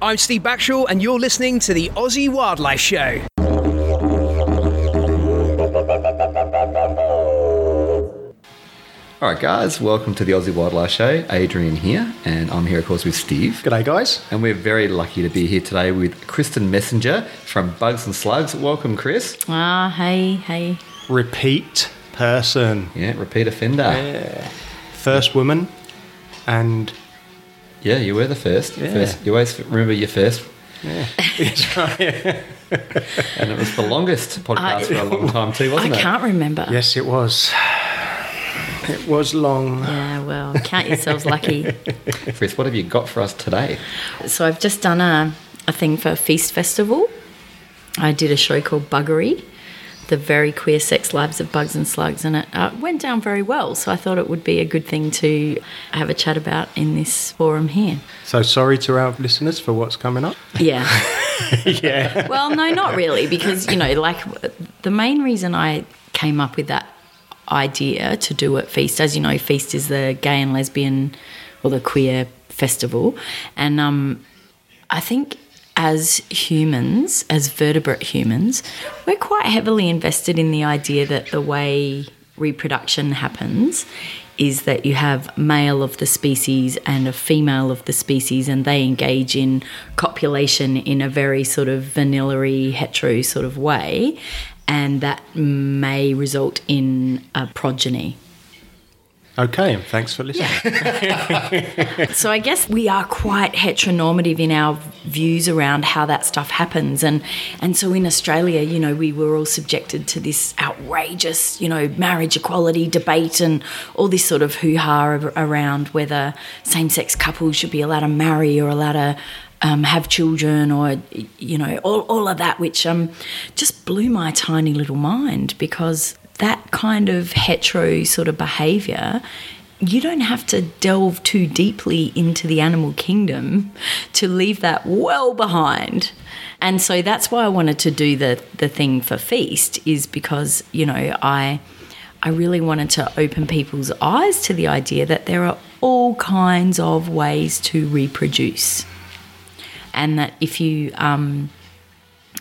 I'm Steve Backshall, and you're listening to the Aussie Wildlife Show. All right, guys, welcome to the Aussie Wildlife Show. Adrian here, and I'm here, of course, with Steve. G'day, guys. And we're very lucky to be here today with Kristen Messenger from Bugs and Slugs. Welcome, Chris. Ah, hey, hey. Repeat person. Yeah, repeat offender. Yeah. First woman, and Yeah, you were the first. Yeah. first you always remember your first, yeah, and it was the longest podcast I- for a long time too, I wasn't it? I can't remember. yes, it was. It was long. Yeah, well, count yourselves lucky. Chris, what have you got for us today? So I've just done a, a thing for a feast festival. I did a show called Buggery, the very queer sex lives of bugs and slugs, and it uh, went down very well. So I thought it would be a good thing to have a chat about in this forum here. So sorry to our listeners for what's coming up. Yeah. yeah. Well, no, not really, because you know, like the main reason I came up with that idea to do at Feast, as you know, Feast is the gay and lesbian or the queer festival, and um, I think as humans, as vertebrate humans, we're quite heavily invested in the idea that the way reproduction happens is that you have male of the species and a female of the species and they engage in copulation in a very sort of vanilla hetero sort of way and that may result in a progeny Okay, and thanks for listening. So I guess we are quite heteronormative in our views around how that stuff happens, and and so in Australia, you know, we were all subjected to this outrageous, you know, marriage equality debate and all this sort of hoo ha around whether same-sex couples should be allowed to marry or allowed to. Um, have children, or you know, all, all of that, which um, just blew my tiny little mind because that kind of hetero sort of behaviour you don't have to delve too deeply into the animal kingdom to leave that well behind. And so that's why I wanted to do the the thing for feast is because, you know, I I really wanted to open people's eyes to the idea that there are all kinds of ways to reproduce. And that if you um,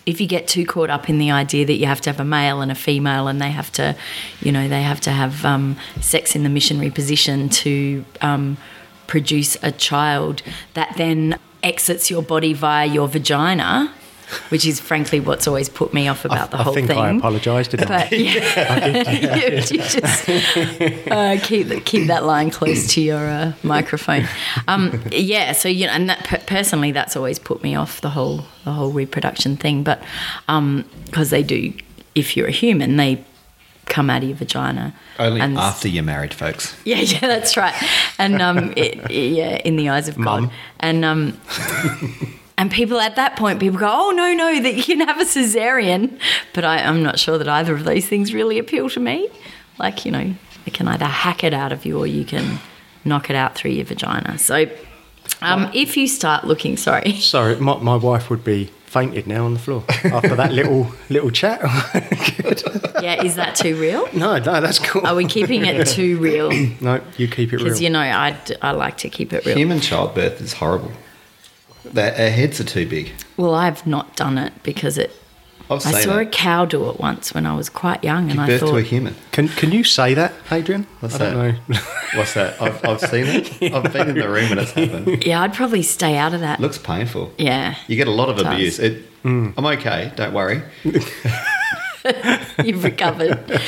if you get too caught up in the idea that you have to have a male and a female and they have to, you know, they have to have um, sex in the missionary position to um, produce a child that then exits your body via your vagina, which is frankly what's always put me off about the I whole think thing. I apologised, didn't I? But yeah, you, you just uh, keep that- keep that line close to your uh, microphone. Um, yeah, so you know, and that per- personally, that's always put me off the whole the whole reproduction thing. But because they do, if you're a human, they come out of your vagina. Only and after you're married, folks. yeah, yeah, that's right. And um, it, yeah, in the eyes of God. And um, and people at that point, people go, "Oh no, no, that you can have a cesarean." But I, I'm not sure that either of those things really appeal to me. Like you know, they can either hack it out of you or you can knock it out through your vagina. So um, if you start looking, sorry. Sorry, my, my wife would be fainted now on the floor after that little little chat. Yeah, is that too real? no, no, that's cool. Are we keeping it too real? no, you keep it real. Because you know, I I like to keep it real. Human childbirth is horrible. Their, our heads are too big. Well, I've not done it because it I've I seen saw a cow do it once when I was quite young, and Give I birth thought, to a human. can can you say that, Adrian? What's I don't that? know. What's that? I've, I've seen it. I've been in the room when it's happened. "Yeah, I'd probably stay out of that." looks painful. yeah, You get a lot of It does. abuse. It, I'm okay. Don't worry. you've recovered.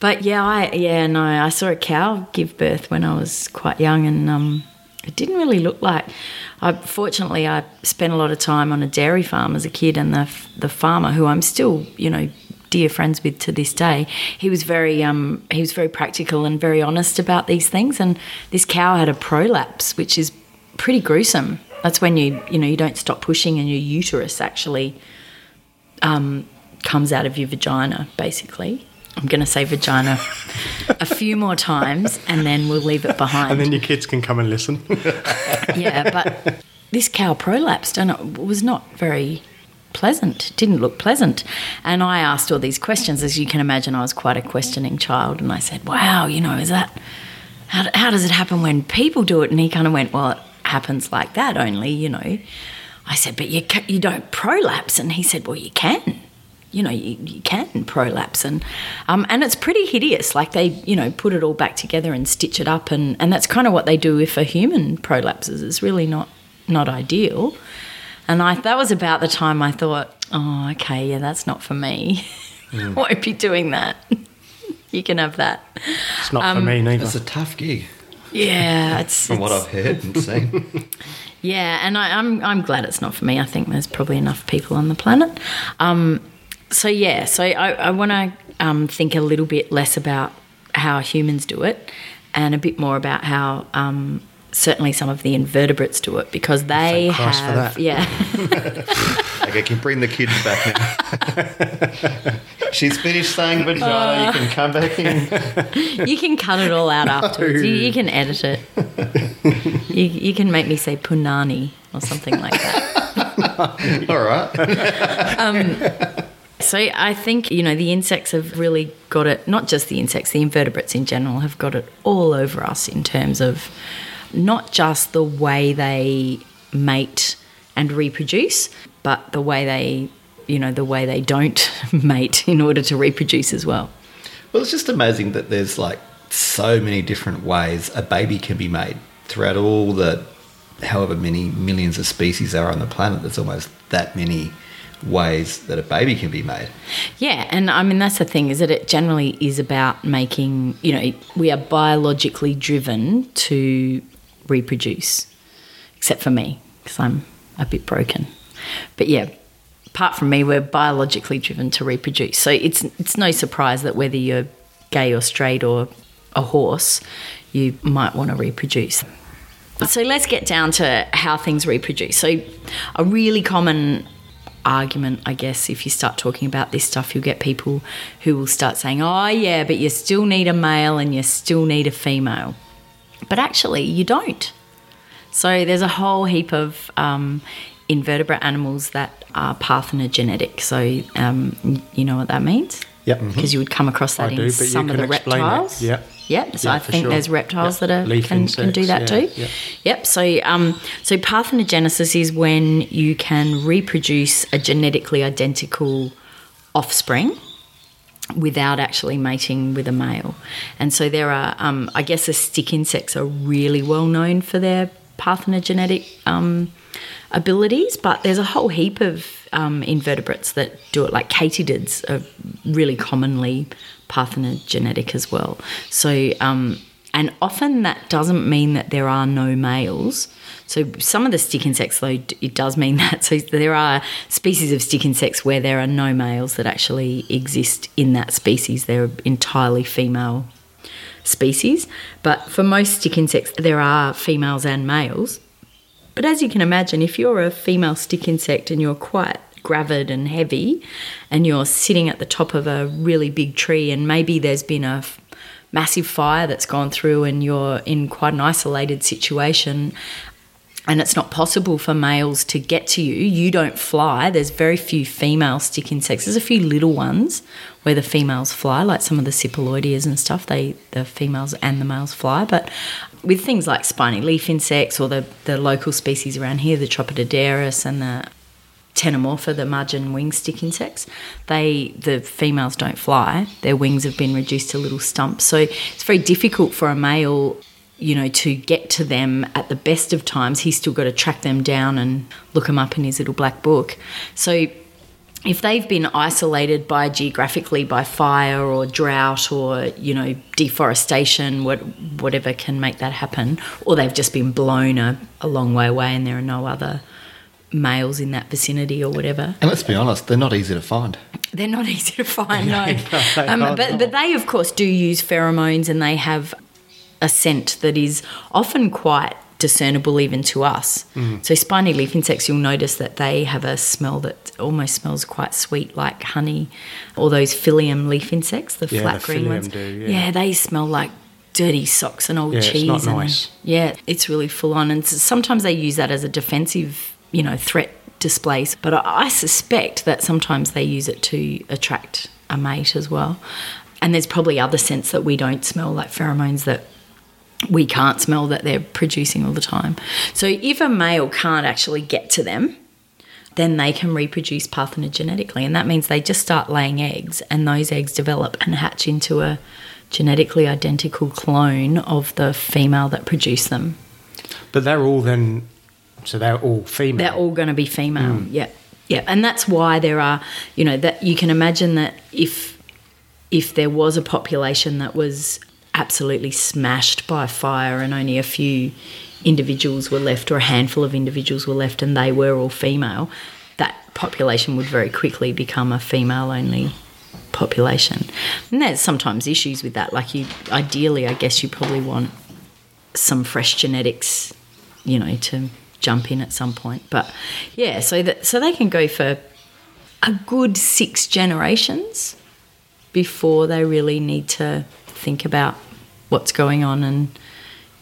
but yeah, I yeah no, I saw a cow give birth when I was quite young, and um, it didn't really look like. I fortunately I spent a lot of time on a dairy farm as a kid, and the the farmer who I'm still you know dear friends with to this day. He was very um, he was very practical and very honest about these things. And this cow had a prolapse, which is pretty gruesome. That's when you you know you don't stop pushing and your uterus actually um, comes out of your vagina. Basically, I'm going to say vagina a few more times, and then we'll leave it behind. and then your kids can come and listen. yeah, but this cow prolapsed and it was not very pleasant. It didn't look pleasant. And I asked all these questions. As you can imagine, I was quite a questioning child. And I said, wow, you know, is that, how, how does it happen when people do it? And he kind of went, well, it happens like that only, you know. I said, but you, you don't prolapse. And he said, well, you can. You know, you, you can prolapse. And, um, and it's pretty hideous. Like they, you know, put it all back together and stitch it up. And, and that's kind of what they do if a human prolapses. It's really not, not ideal. And I, that was about the time I thought, oh, okay, yeah, that's not for me. Won't be doing that. you can have that. It's not for me neither. It's a tough gig Yeah, it's from what I've heard and seen. Yeah, and I, I'm I'm glad it's not for me. I think there's probably enough people on the planet. Um, so yeah, so I, I want to um, think a little bit less about how humans do it, and a bit more about how um, certainly some of the invertebrates do it because they Thank Christ for have that. yeah okay, can bring the kids back now. She's finished saying vagina. you can come back in. you can cut it all out afterwards. You, you can edit it. You, you can make me say punani or something like that. All right. So I think, you know, the insects have really got it, not just the insects, the invertebrates in general have got it all over us in terms of not just the way they mate and reproduce, but the way they, you know, the way they don't mate in order to reproduce as well. Well, it's just amazing that there's like so many different ways a baby can be made throughout all the however many millions of species there are on the planet. There's almost that many ways that a baby can be made. Yeah, and I mean that's the thing is that it generally is about making, you know, we are biologically driven to reproduce. Except for me because I'm a bit broken. But yeah, apart from me we're biologically driven to reproduce. So it's it's no surprise that whether you're gay or straight or a horse, you might want to reproduce. So let's get down to how things reproduce. So a really common argument, I guess, if you start talking about this stuff, you'll get people who will start saying, oh, yeah, but you still need a male and you still need a female. But actually, you don't. So there's a whole heap of um, invertebrate animals that are parthenogenetic. So um, you know what that means? Yep. Because you would come across that I in do, some of the reptiles. Yep. Yep. So Yeah, I think sure. there's reptiles Yep. that are Leaf can, can do that yeah, too. yep. Yep. So um, so parthenogenesis is when you can reproduce a genetically identical offspring without actually mating with a male. And so there are, um, I guess, the stick insects are really well known for their parthenogenetic um, abilities, but there's a whole heap of um, invertebrates that do it, like katydids are really commonly parthenogenetic as well. So, um, and often that doesn't mean that there are no males. So some of the stick insects, though, it does mean that. So there are species of stick insects where there are no males that actually exist in that species. They're entirely female species. But for most stick insects, there are females and males. But as you can imagine, if you're a female stick insect and you're quite gravid and heavy, and you're sitting at the top of a really big tree, and maybe there's been a f- massive fire that's gone through, and you're in quite an isolated situation, and it's not possible for males to get to you, you don't fly. There's very few female stick insects. There's a few little ones where the females fly, like some of the Sipyloideas and stuff. They the females and the males fly, but with things like spiny leaf insects or the, the local species around here, the Tropidoderus and the Ctenomorpha, the margin wing stick insects, they the females don't fly. Their wings have been reduced to little stumps. So it's very difficult for a male, you know, to get to them at the best of times. He's still got to track them down and look them up in his little black book. So if they've been isolated by geographically by fire or drought or you know deforestation what, whatever can make that happen or they've just been blown a, a long way away and there are no other males in that vicinity or whatever And let's be honest, they're not easy to find. they're not easy to find no, um, but, not. but they of course do use pheromones and they have a scent that is often quite discernible even to us. So spiny leaf insects, you'll notice that they have a smell that almost smells quite sweet, like honey. Or those phyllium leaf insects, the Yeah, flat the green ones. do, yeah. they smell like dirty socks and old Yeah, it's cheese. not and, nice. Yeah, it's really full on, and sometimes they use that as a defensive, you know, threat displays. But I, suspect that sometimes they use it to attract a mate as well. And there's probably other scents that we don't smell, like pheromones that we can't smell that they're producing all the time. So if a male can't actually get to them, then they can reproduce parthenogenetically. And that means they just start laying eggs, and those eggs develop and hatch into a genetically identical clone of the female that produced them. But they're all then, so they're all female. They're all going to be female. Hmm. Yeah, yeah, and that's why there are, you know, that you can imagine that if if there was a population that was absolutely smashed by fire and only a few individuals were left or a handful of individuals were left and they were all female, that population would very quickly become a female only population. And there's sometimes issues with that. Like you ideally I guess you probably want some fresh genetics, you know, to jump in at some point. But yeah, so that so they can go for a good six generations before they really need to think about what's going on and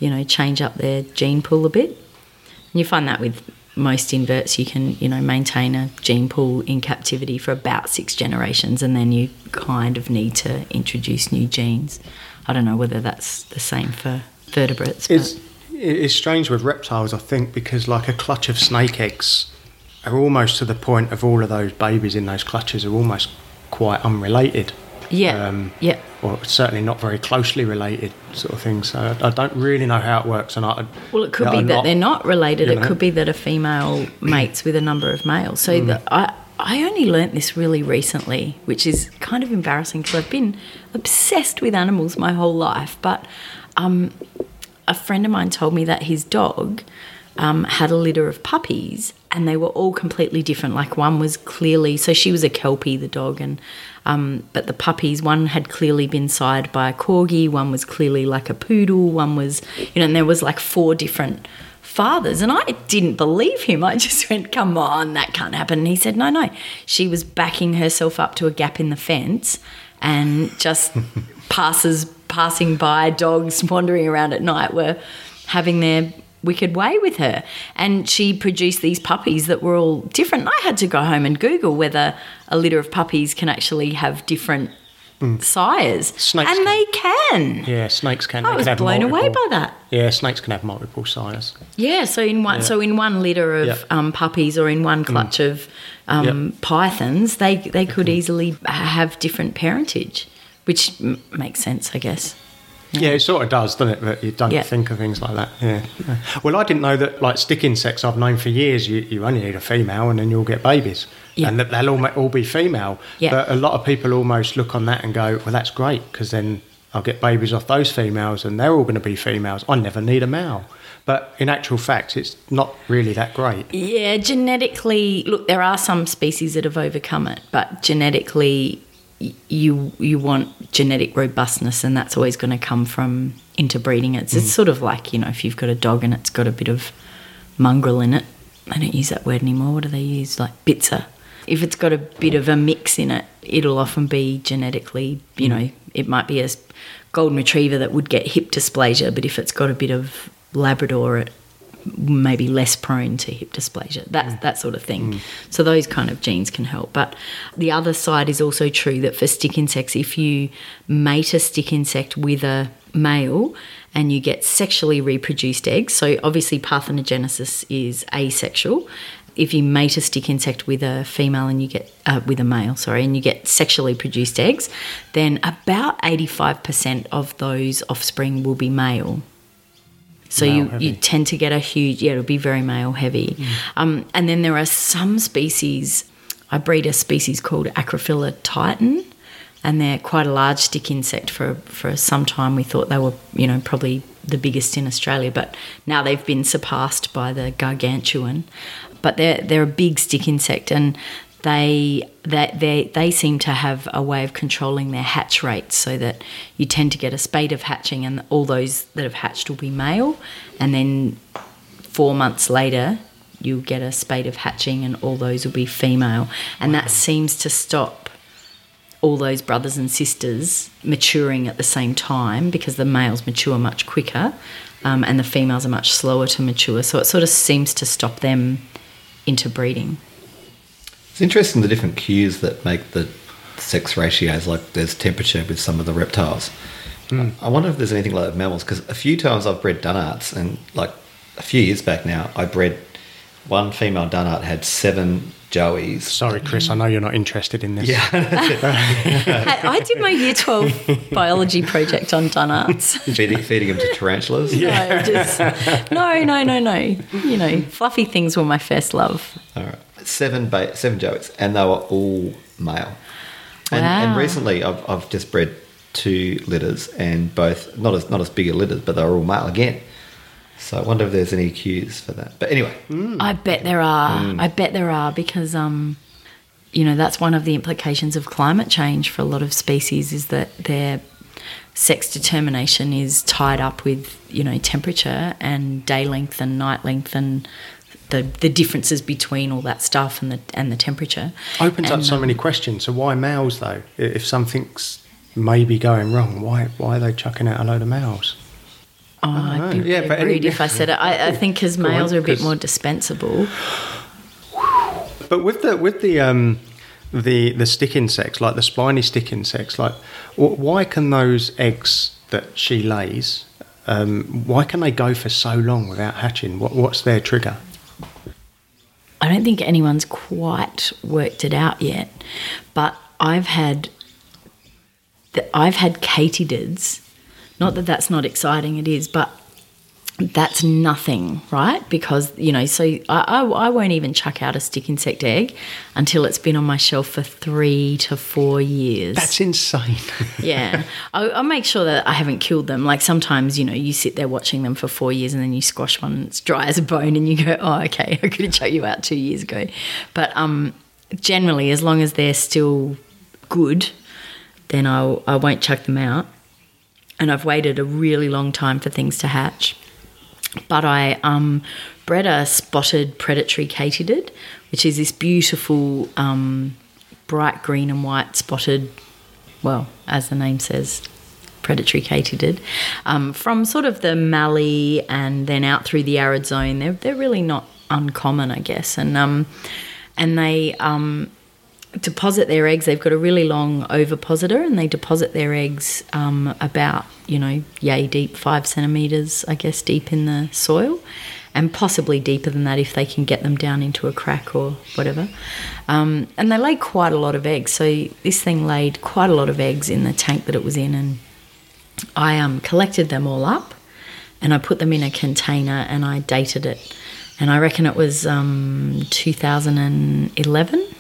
you know change up their gene pool a bit. And you find that with most inverts, you can you know maintain a gene pool in captivity for about six generations, and then you kind of need to introduce new genes. I don't know whether that's the same for vertebrates. but- it's strange with reptiles, I think, because like a clutch of snake eggs are almost to the point of all of those babies in those clutches are almost quite unrelated. Yeah, Um, yeah. Or certainly not very closely related, sort of thing. So I, I don't really know how it works. And I, Well, it could be that not- they're not related. It know. could be that a female mates with a number of males. So Mm. the, I, I only learnt this really recently, which is kind of embarrassing because I've been obsessed with animals my whole life. But um, a friend of mine told me that his dog um, had a litter of puppies and they were all completely different. Like one was clearly, so she was a Kelpie, the dog, and um, but the puppies, one had clearly been sired by a corgi, one was clearly like a poodle, one was, you know, and there was like four different fathers. And I didn't believe him. I just went, come on, that can't happen. And he said, no, no. She was backing herself up to a gap in the fence and just passes passing by dogs wandering around at night were having their wicked way with her. And she produced these puppies that were all different. I had to go home and google whether a litter of puppies can actually have different sires Snakes and can. they can. Yeah, snakes can. i they was can blown away by that. Yeah, snakes can have multiple sires. yeah, so in one so in one litter of Yep. um, puppies or in one clutch of um, pythons, they they could easily have different parentage, which m- makes sense, I guess. Yeah. it sort of does, doesn't it? But you don't Yeah. think of things like that. Yeah. yeah. Well, I didn't know that. Like stick insects, I've known for years. You, you only need a female, and then you'll get babies, Yeah. and that they'll all, all be female. Yeah. But a lot of people almost look on that and go, "Well, that's great because then I'll get babies off those females, and they're all going to be females. I never need a male." But in actual fact, it's not really that great. Yeah, genetically, look, there are some species that have overcome it, but genetically, you you want genetic robustness, and that's always going to come from interbreeding. It's it's mm. sort of like you know if you've got a dog and it's got a bit of mongrel in it. They don't use that word anymore. What do they use? Like bitzer. If it's got a bit of a mix in it, it'll often be genetically. You mm. know, it might be a golden retriever that would get hip dysplasia, but if it's got a bit of Labrador, it maybe less prone to hip dysplasia, that, that sort of thing. So those kind of genes can help. But the other side is also true that for stick insects, if you mate a stick insect with a male and you get sexually reproduced eggs, so obviously parthenogenesis is asexual. If you mate a stick insect with a female and you get uh, with a male, sorry, and you get sexually produced eggs, then about eighty-five percent of those offspring will be male. So Male you, heavy. you tend to get a huge, yeah, it'll be very male heavy. Um, and then there are some species, I breed a species called Acrophylla titan, and they're quite a large stick insect. For, for some time, we thought they were, you know, probably the biggest in Australia, but now they've been surpassed by the gargantuan. But they're, they're a big stick insect, and they that they they seem to have a way of controlling their hatch rates so that you tend to get a spate of hatching and all those that have hatched will be male. And then four months later you'll get a spate of hatching and all those will be female. And that seems to stop all those brothers and sisters maturing at the same time because the males mature much quicker um, and the females are much slower to mature. So it sort of seems to stop them interbreeding It's interesting the different cues that make the sex ratios. Like there's temperature with some of the reptiles. Hmm. I wonder if there's anything like that with mammals because a few times I've bred Dunnarts and like a few years back now I bred one female Dunnart had seven joeys. Sorry, Chris, I know you're not interested in this. Yeah, I, I did my year 12 biology project on Dunnarts. feeding, feeding them to tarantulas. No, just, no, no, no, no. You know, fluffy things were my first love. All right. Seven ba- seven joeys, and they were all male. And, and recently, I've, I've just bred two litters, and both not as not as big a litters, but they were all male again. So I wonder if there's any cues for that. But anyway, I bet there are. I bet there are because, um, you know, that's one of the implications of climate change for a lot of species is that their sex determination is tied up with, you know, temperature and day length and night length and the, the differences between all that stuff and the and the temperature Opens up so um, many questions. So why males though? If something's maybe going wrong, why why are they chucking out a load of males? Oh, I'd be Yeah, really but any- rude if I said it. I, I think because Go on, males are a bit more dispensable. But with the with the um the the stick insects, like the spiny stick insects, like why can those eggs that she lays, um, why can they go for so long without hatching? What what's their trigger? I don't think anyone's quite worked it out yet, but I've had th- I've had katydids. Not that that's not exciting, it is, but that's nothing, right? Because you know, so I, I, I won't even chuck out a stick insect egg until it's been on my shelf for three to four years. That's insane. yeah, I, I make sure that I haven't killed them. Like sometimes, you know, you sit there watching them for four years and then you squash one and it's dry as a bone, and you go, "Oh, okay, I could have chucked you out two years ago." But um, generally, as long as they're still good, then I I won't chuck them out. And I've waited a really long time for things to hatch. But I um, bred a spotted predatory katydid, which is this beautiful um, bright green and white spotted well, as the name says, predatory katydid, um, from sort of the Mallee and then out through the arid zone. They're they're really not uncommon, I guess, and um, and they um, deposit their eggs. They've got a really long ovipositor, and they deposit their eggs um, about you know yay deep, five centimeters, I guess, deep in the soil. And possibly deeper than that if they can get them down into a crack or whatever. Um, and they lay quite a lot of eggs. So this thing laid quite a lot of eggs in the tank that it was in, and I um, collected them all up and I put them in a container and I dated it. And I reckon it was um, 2011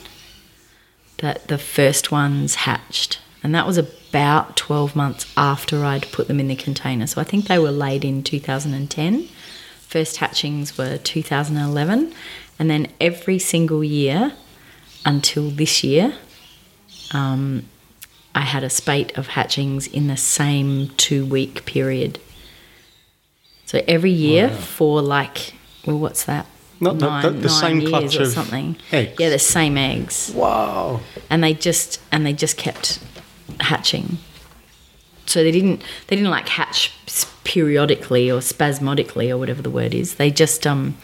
that the first ones hatched. And that was about 12 months after I'd put them in the container. So I think they were laid in 2010. First hatchings were 2011. And then every single year until this year, um, I had a spate of hatchings in the same two week period. So every year for like, well, what's that? Not the- the- the same years clutch or of something. eggs? Yeah, the same eggs, Wow. and they just and they just kept hatching. So they didn't they didn't like hatch periodically or spasmodically or whatever the word is. They just um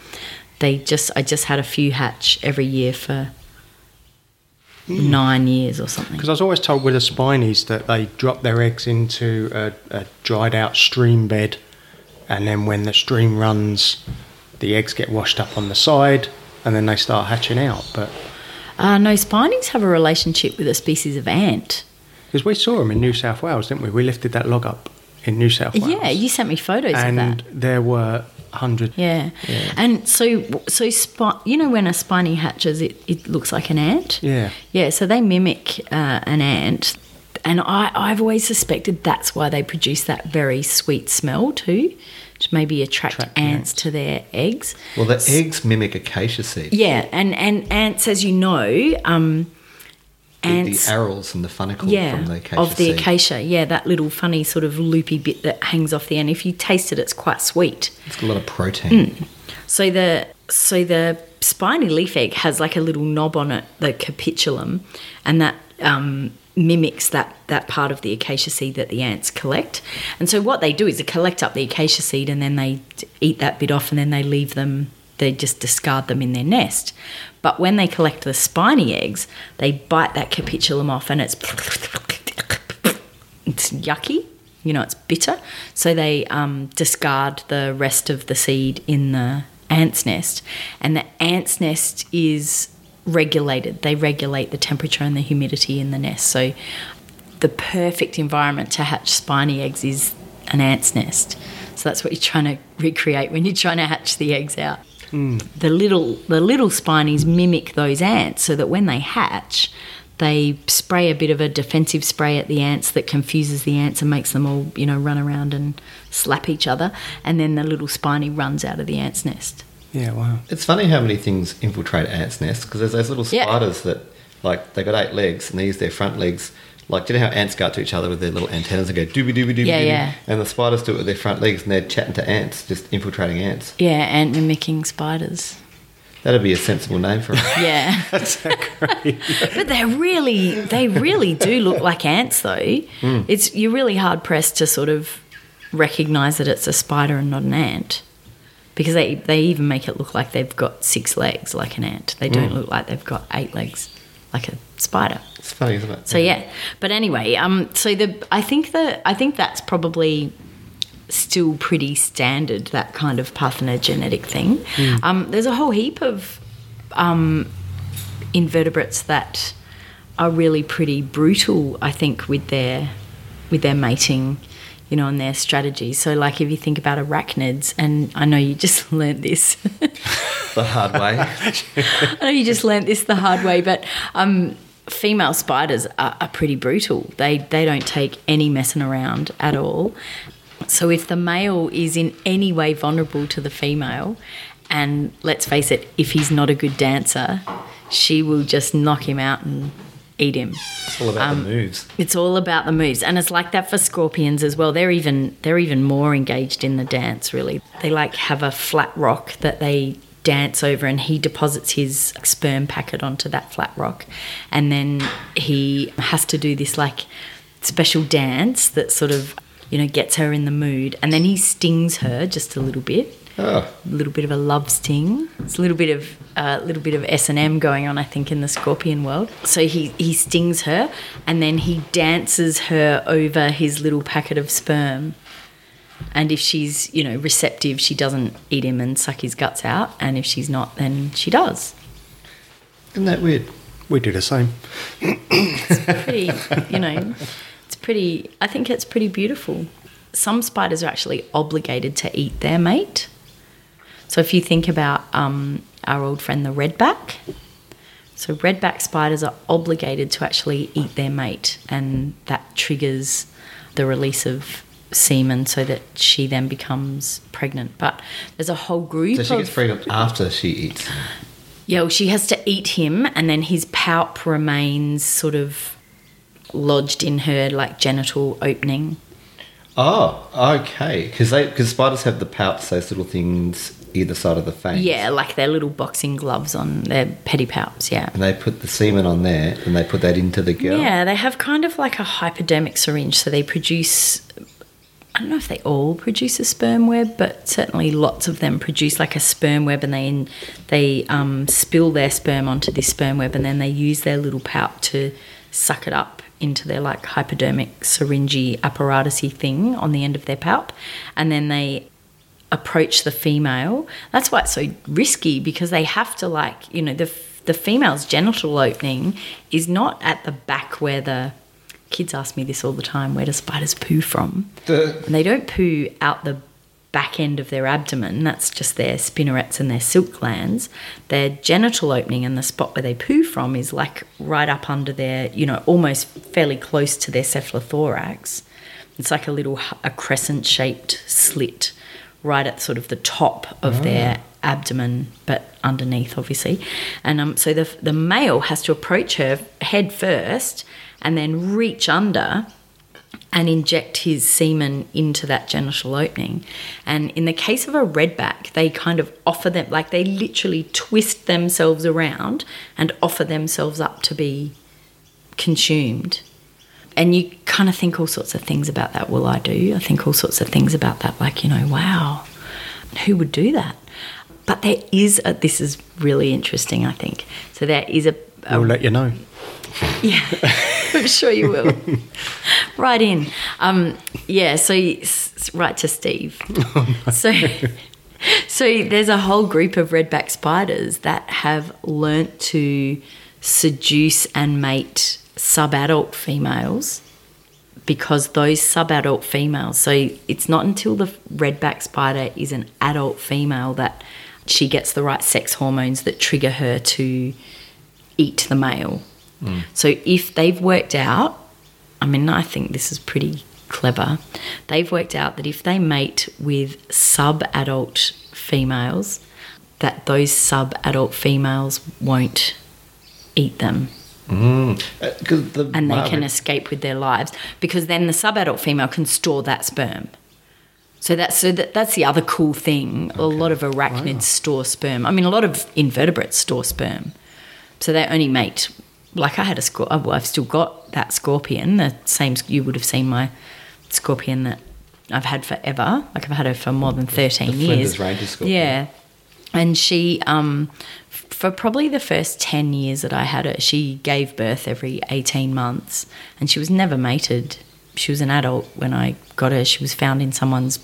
they just I just had a few hatch every year for Hmm. nine years or something. Because I was always told with the spinies that they drop their eggs into a, a dried out stream bed, and then when the stream runs, the eggs get washed up on the side, and then they start hatching out. But Uh, no, spinies have a relationship with a species of ant. because we saw them in New South Wales, didn't we? We lifted that log up in New South Wales. Yeah, you sent me photos and of that. And there were hundred. Yeah. And so, so spi- you know, when a spiny hatches, it, it looks like an ant. Yeah. Yeah. So they mimic uh, an ant. And I, I've always suspected that's why they produce that very sweet smell too, maybe attract, Attract ants ants. to their eggs. well, the eggs mimic acacia seed. Yeah. And, and ants, as you know, um, The, ants. the arils and the funicle yeah, from the acacia of the seed. acacia. Yeah, that little funny sort of loopy bit that hangs off the end. If you taste it, it's quite sweet. It's got a lot of protein. So the so the spiny leaf egg has like a little knob on it, the capitulum, and that um, mimics that that part of the acacia seed that the ants collect. And so what they do is they collect up the acacia seed and then they eat that bit off and then they leave them. They just discard them in their nest. But when they collect the spiny eggs, they bite that capitulum off and it's it's yucky. You know, it's bitter. So they um, discard the rest of the seed in the ant's nest, and the ant's nest is regulated. They regulate the temperature and the humidity in the nest. So the perfect environment to hatch spiny eggs is an ant's nest. So that's what you're trying to recreate when you're trying to hatch the eggs out. Hmm. The little the little spinies mimic those ants so that when they hatch, they spray a bit of a defensive spray at the ants that confuses the ants and makes them all, you know, run around and slap each other. And then the little spiny runs out of the ant's nest. Yeah, wow. It's funny how many things infiltrate ants' nests because there's those little Yeah. spiders that, like, they got eight legs and they use their front legs. Like, do you know how ants go out to each other with their little antennas and go dooby dooby dooby? Yeah, dooby? yeah. And the spiders do it with their front legs and they're chatting to ants, just infiltrating ants. Yeah, ant mimicking spiders. That'd be a sensible name for it. Yeah. That's great. But they really, they really do look like ants, though. Hmm. It's you're really hard pressed to sort of recognize that it's a spider and not an ant, because they they even make it look like they've got six legs like an ant. They don't look like they've got eight legs like a spider. It's funny, isn't it? So yeah, but anyway, um, so the I think that I think that's probably still pretty standard that kind of parthenogenetic thing. Um, there's a whole heap of um, invertebrates that are really pretty brutal. I think with their with their mating. You know, on their strategies. So, like, if you think about arachnids, and I know you just learnt this, The hard way. I know you just learnt this the hard way, but um, female spiders are, are pretty brutal. They they don't take any messing around at all. So if the male is in any way vulnerable to the female, and let's face it, if he's not a good dancer, she will just knock him out and eat him. It's all about the um, moves. It's all about the moves, and it's like that for scorpions as well. They're even they're even more engaged in the dance. Really, they like have a flat rock that they dance over, and he deposits his sperm packet onto that flat rock, and then he has to do this like special dance that sort of you know gets her in the mood, and then he stings her just a little bit Oh, a little bit of a love sting. It's a little bit of a little bit of S and M going on, I think, in the scorpion world. So he he stings her, and then he dances her over his little packet of sperm. And if she's you know receptive, she doesn't eat him and suck his guts out. And if she's not, then she does. isn't that weird? We do the same. Pretty, you know, it's pretty. I think it's pretty beautiful. Some spiders are actually obligated to eat their mate. So if you think about um, our old friend the redback, so redback spiders are obligated to actually eat their mate, and that triggers the release of semen so that she then becomes pregnant. But there's a whole group So she gets freedom after she eats. yeah, well, she has to eat him, and then his palp remains sort of lodged in her like genital opening. Oh, okay. Because they because spiders have the pouts, those little things either side of the face. Yeah, like their little boxing gloves on their pedipalps. Yeah. And they put the semen on there, and they put that into the girl. Yeah, they have kind of like a hypodermic syringe, so they produce. I don't know if they all produce a sperm web, but certainly lots of them produce like a sperm web, and they they um, spill their sperm onto this sperm web, and then they use their little palp to suck it up into their like hypodermic syringy apparatusy thing on the end of their palp, and then they approach the female. That's why it's so risky because they have to like you know the the female's genital opening is not at the back where the kids ask me this all the time. Where do spiders poo from? The- And they don't poo out the back end of their abdomen. That's just their spinnerets and their silk glands. Their genital opening and the spot where they poo from is like right up under their, you know, almost fairly close to their cephalothorax. It's like a little a crescent shaped slit right at sort of the top of their abdomen, but underneath, obviously. And um, so the, the male has to approach her head first and then reach under and inject his semen into that genital opening. And in the case of a redback, they kind of offer them, like they literally twist themselves around and offer themselves up to be consumed. And you kind of think all sorts of things about that. Well, I do. I think all sorts of things about that, like, you know, wow, who would do that? But there is a, this is really interesting, I think. So there is a, a We'll let you know. yeah, I'm sure you will. right in. Um, yeah, so you, s- s- right to Steve. So, So there's a whole group of redback spiders that have learnt to seduce and mate sub-adult females because those sub-adult females so it's not until the redback spider is an adult female that she gets the right sex hormones that trigger her to eat the male. Mm. So if they've worked out i mean i think this is pretty clever. They've worked out that if they mate with sub-adult females that those sub-adult females won't eat them Mm. Uh, the and they can escape with their lives because then the sub-adult female can store that sperm. So that's so that, that's the other cool thing. A lot of arachnids store sperm. I mean, a lot of invertebrates store sperm. So they only mate. Like I had a scorpion. Well, I've still got that scorpion. The same you would have seen my scorpion that I've had forever. Like I've had her for more than thirteen The years. Flinders Ranger scorpion. Yeah, and she um, for probably the first 10 years that i had her she gave birth every 18 months and she was never mated. She was an adult when i got her. She was found in someone's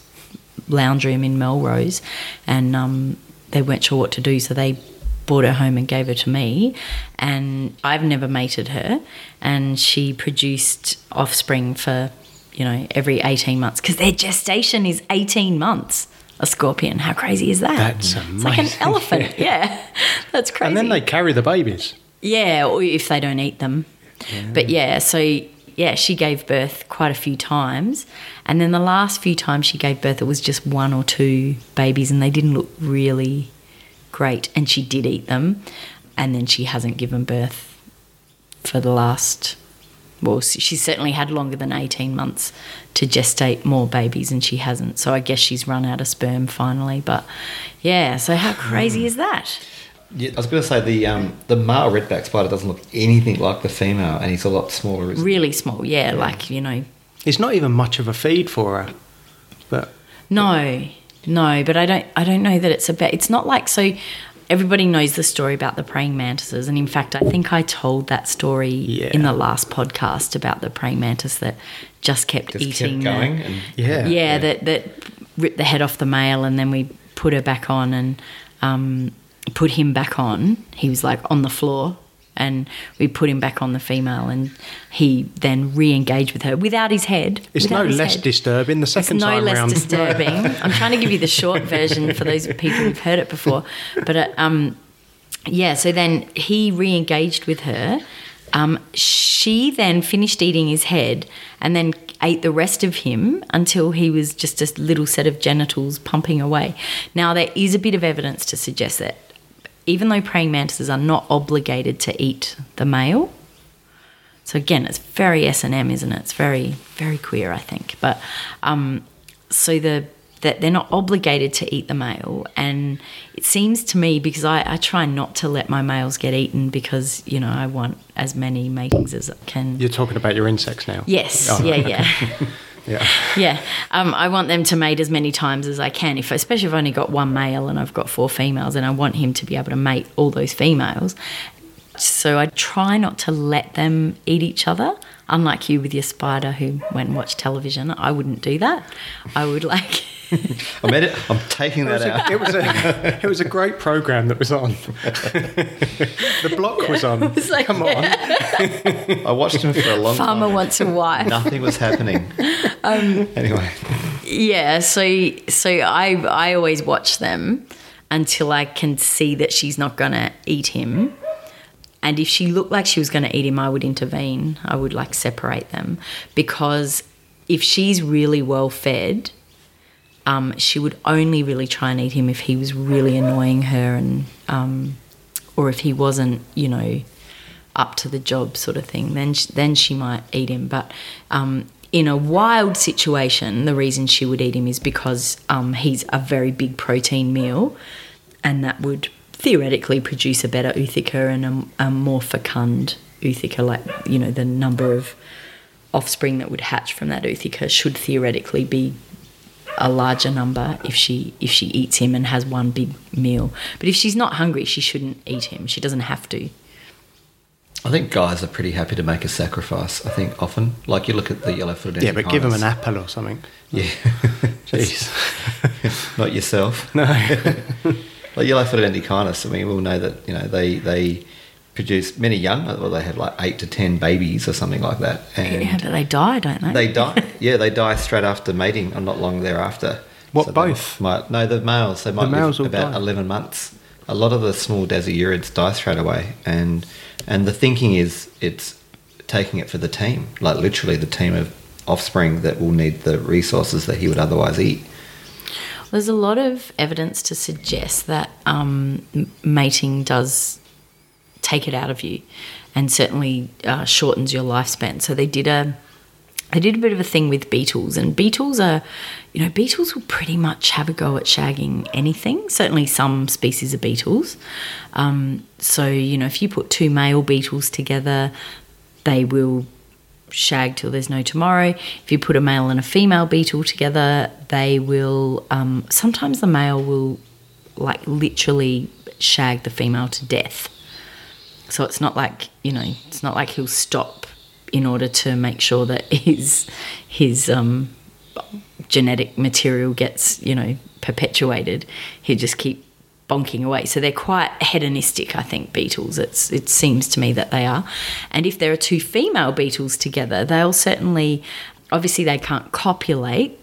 lounge room in melrose and um, they weren't sure what to do so they brought her home and gave her to me. And i've never mated her and she produced offspring for you know every 18 months because their gestation is 18 months a scorpion how crazy is that That's it's like an elephant yeah that's crazy And then they carry the babies. yeah, or if they don't eat them. But yeah, so yeah, she gave birth quite a few times. And then the last few times she gave birth, it was just one or two babies and they didn't look really great. And she did eat them. And then she hasn't given birth for the last, well, she certainly had longer than 18 months to gestate more babies and she hasn't. So I guess she's run out of sperm finally. But yeah, so how crazy is that? Yeah, I was going to say the um, the male redback spider doesn't look anything like the female, and he's a lot smaller. Isn't Really small, yeah, like, you know, It's not even much of a feed for her. But No, no, but I don't. I don't know that it's about. It's not like so. Everybody knows the story about the praying mantises, and in fact, I think I told that story Yeah. in the last podcast about the praying mantis that just kept Just eating. kept the- going. and yeah. yeah, that that ripped the head off the male, and then we put her back on and um, put him back on. He was like on the floor, and we put him back on the female, and he then re-engaged with her without his head. It's no less head. disturbing the second it's no time less round. disturbing. I'm trying to give you the short version for those people who've heard it before, but uh, um, yeah. So then he re-engaged with her. Um, she then finished eating his head and then ate the rest of him until he was just a little set of genitals pumping away. Now there is a bit of evidence to suggest that even though praying mantises are not obligated to eat the male, so again, it's very S and M, isn't it? It's very very queer, I think. But um, so the that they're not obligated to eat the male, and it seems to me because I, I try not to let my males get eaten because you know I want as many matings as I can. You're talking about your insects now. Yes, Oh, yeah, okay. yeah. Yeah. Yeah, um, I want them to mate as many times as I can. If especially if I've only got one male and I've got four females, and I want him to be able to mate all those females. So I try not to let them eat each other. Unlike you with your spider who went and watched television, I wouldn't do that. I would like. I'm, edit- I'm taking It that out. a, it, was a, it was a great program that was on. the block was on. was like, Come on. I watched him for a long time. Farmer time. wants a wife. Nothing was happening. Um, anyway, Yeah, so so I I always watch them until I can see that she's not gonna eat him. And if she looked like she was gonna eat him, I would intervene. I would like separate them because if she's really well fed, um, she would only really try and eat him if he was really annoying her and um, or if he wasn't, you know, up to the job sort of thing. Then sh- then she might eat him. But um, in a wild situation, the reason she would eat him is because um, he's a very big protein meal, and that would theoretically produce a better ootheca and a, a more fecund ootheca. Like you know, the number of offspring that would hatch from that ootheca should theoretically be a larger number if she if she eats him and has one big meal. But if she's not hungry, she shouldn't eat him. She doesn't have to. I think guys are pretty happy to make a sacrifice. I think often, like you look at the yellow-footed. Yeah, but give them an apple or something. Yeah, Jeez. not yourself. no. Like yellow-footed Antechinus, I mean, we'll know that you know they they produce many young. Well, they have like eight to ten babies or something like that, and Yeah, but they die, don't they? they die. yeah, they die straight after mating, or not long thereafter. What, they both? Might, no, the males. They might males live about die. eleven months. A lot of the small dasyurids die straight away, and and the thinking is it's taking it for the team, like literally the team of offspring that will need the resources that he would otherwise eat. There's a lot of evidence to suggest that um, mating does take it out of you, and certainly uh, shortens your lifespan. So they did a they did a bit of a thing with beetles, and beetles are, you know, beetles will pretty much have a go at shagging anything. Certainly, some species of beetles. Um, so you know, if you put two male beetles together, they will shag till there's no tomorrow. If you put a male and a female beetle together, they will. Um, sometimes the male will, like, literally shag the female to death. So it's not like you know, it's not like he'll stop in order to make sure that his his um, genetic material gets you know perpetuated. He'll just keep bonking away. So they're quite hedonistic, I think, beetles. It's it seems to me that they are. And if there are two female beetles together, they'll certainly obviously they can't copulate,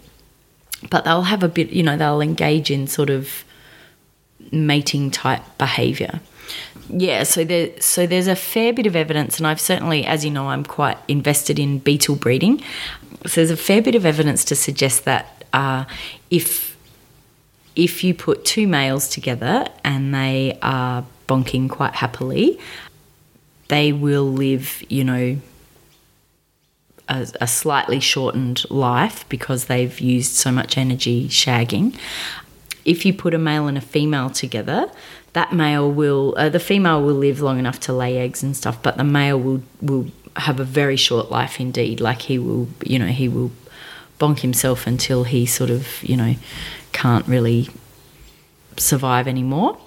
but they'll have a bit, you know, they'll engage in sort of mating type behavior. Yeah, so there so there's a fair bit of evidence and I've certainly as you know I'm quite invested in beetle breeding. So there's a fair bit of evidence to suggest that uh, if if you put two males together and they are bonking quite happily, they will live, you know, a, a slightly shortened life because they've used so much energy shagging. If you put a male and a female together, that male will, uh, the female will live long enough to lay eggs and stuff, but the male will will have a very short life indeed. Like he will, you know, he will bonk himself until he sort of, you know, can't really survive anymore.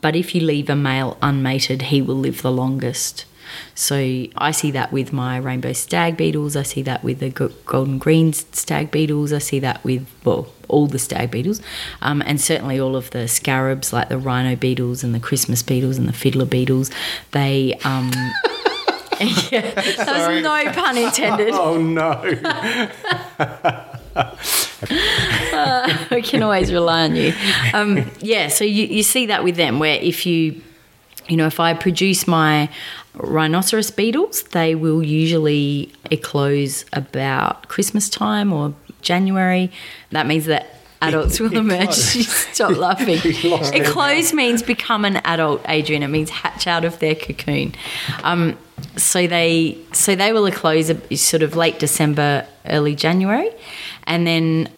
But if you leave a male unmated, he will live the longest. So I see that with my rainbow stag beetles. I see that with the golden green stag beetles. I see that with well all the stag beetles, um, and certainly all of the scarabs like the rhino beetles and the Christmas beetles and the fiddler beetles. They um, yeah, that was no pun intended. Oh no. we can always rely on you. Um, yeah, so you, you see that with them, where if you, you know, if I produce my rhinoceros beetles, they will usually eclose about Christmas time or January. That means that adults will emerge. Stop laughing. Eclose means become an adult, Adrian. It means hatch out of their cocoon. Um, so they so they will eclose sort of late December, early January, and then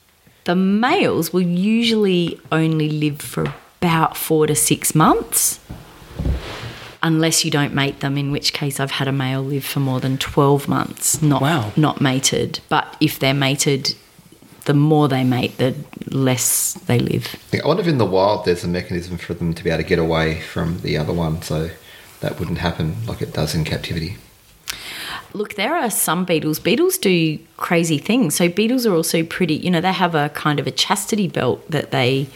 the males will usually only live for about four to six months. Unless you don't mate them, in which case I've had a male live for more than twelve months, not Wow. not mated. But if they're mated, the more they mate, the less they live. I wonder if in the wild there's a mechanism for them to be able to get away from the other one, so that wouldn't happen like it does in captivity. Look, there are some beetles. Beetles do crazy things. So beetles are also pretty. You know, they have a kind of a chastity belt that they,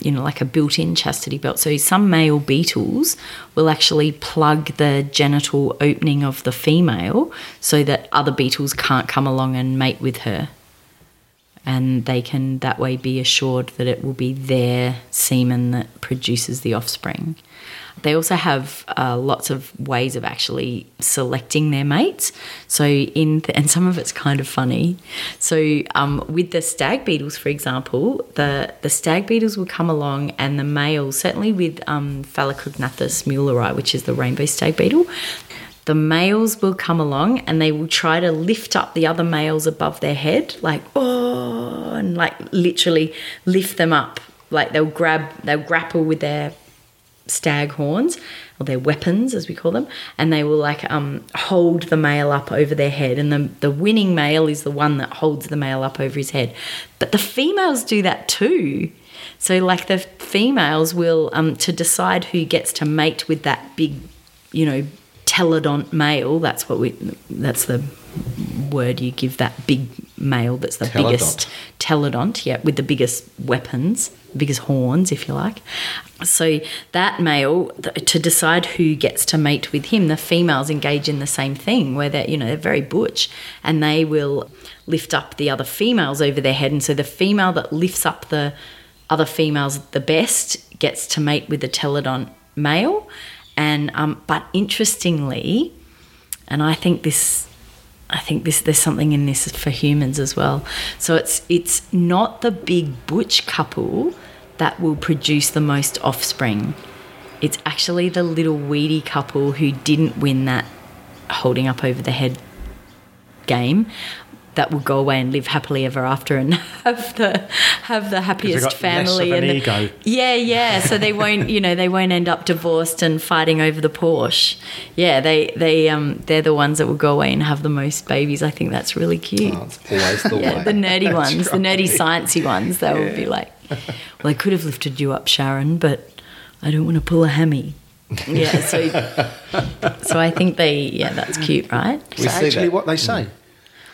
you know, like a built-in chastity belt. So some male beetles will actually plug the genital opening of the female so that other beetles can't come along and mate with her. And they can that way be assured that it will be their semen that produces the offspring. They also have uh, lots of ways of actually selecting their mates. So in and some of it's kind of funny. So um, with the stag beetles, for example, the the stag beetles will come along, and the males, certainly with um, Phalacognathus muelleri, which is the rainbow stag beetle, the males will come along and they will try to lift up the other males above their head, like oh, and like literally lift them up. Like they'll grab, they'll grapple with their stag horns or their weapons as we call them and they will like um, hold the male up over their head and the, the winning male is the one that holds the male up over his head but the females do that too so like the females will um, to decide who gets to mate with that big you know telodont male. That's what we. That's the word you give that big male. That's the Telodont. biggest telodont. Yeah, with the biggest weapons, biggest horns, if you like. So that male, to decide who gets to mate with him, the females engage in the same thing, where they're you know they're very butch, and they will lift up the other females over their head, and so the female that lifts up the other females the best gets to mate with the telodont male, and um, but interestingly, and I think this I think this there's something in this for humans as well. So it's it's not the big butch couple that will produce the most offspring. It's actually the little weedy couple who didn't win that holding up over the head game that will go away and live happily ever after and have the have the happiest got less family of an and the- ego. yeah yeah so they won't you know they won't end up divorced and fighting over the Porsche yeah they they um they're the ones that will go away and have the most babies I think that's really cute Oh, it's always the yeah way. the nerdy ones the nerdy sciencey ones they will be like well I could have lifted you up Sharon but I don't want to pull a hammy yeah so so I think they yeah that's cute right We Is that see actually that. what they say?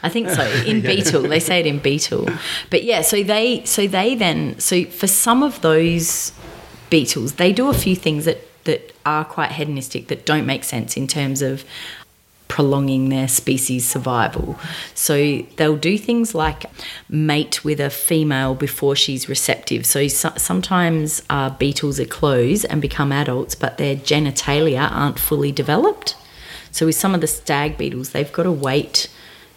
I think so. In Beetle, they say it in Beetle, but yeah. So they, so they then, so for some of those beetles, they do a few things that that are quite hedonistic that don't make sense in terms of prolonging their species survival. So they'll do things like mate with a female before she's receptive. So, so sometimes uh, beetles eclose and become adults, but their genitalia aren't fully developed. So with some of the stag beetles, they've got to wait,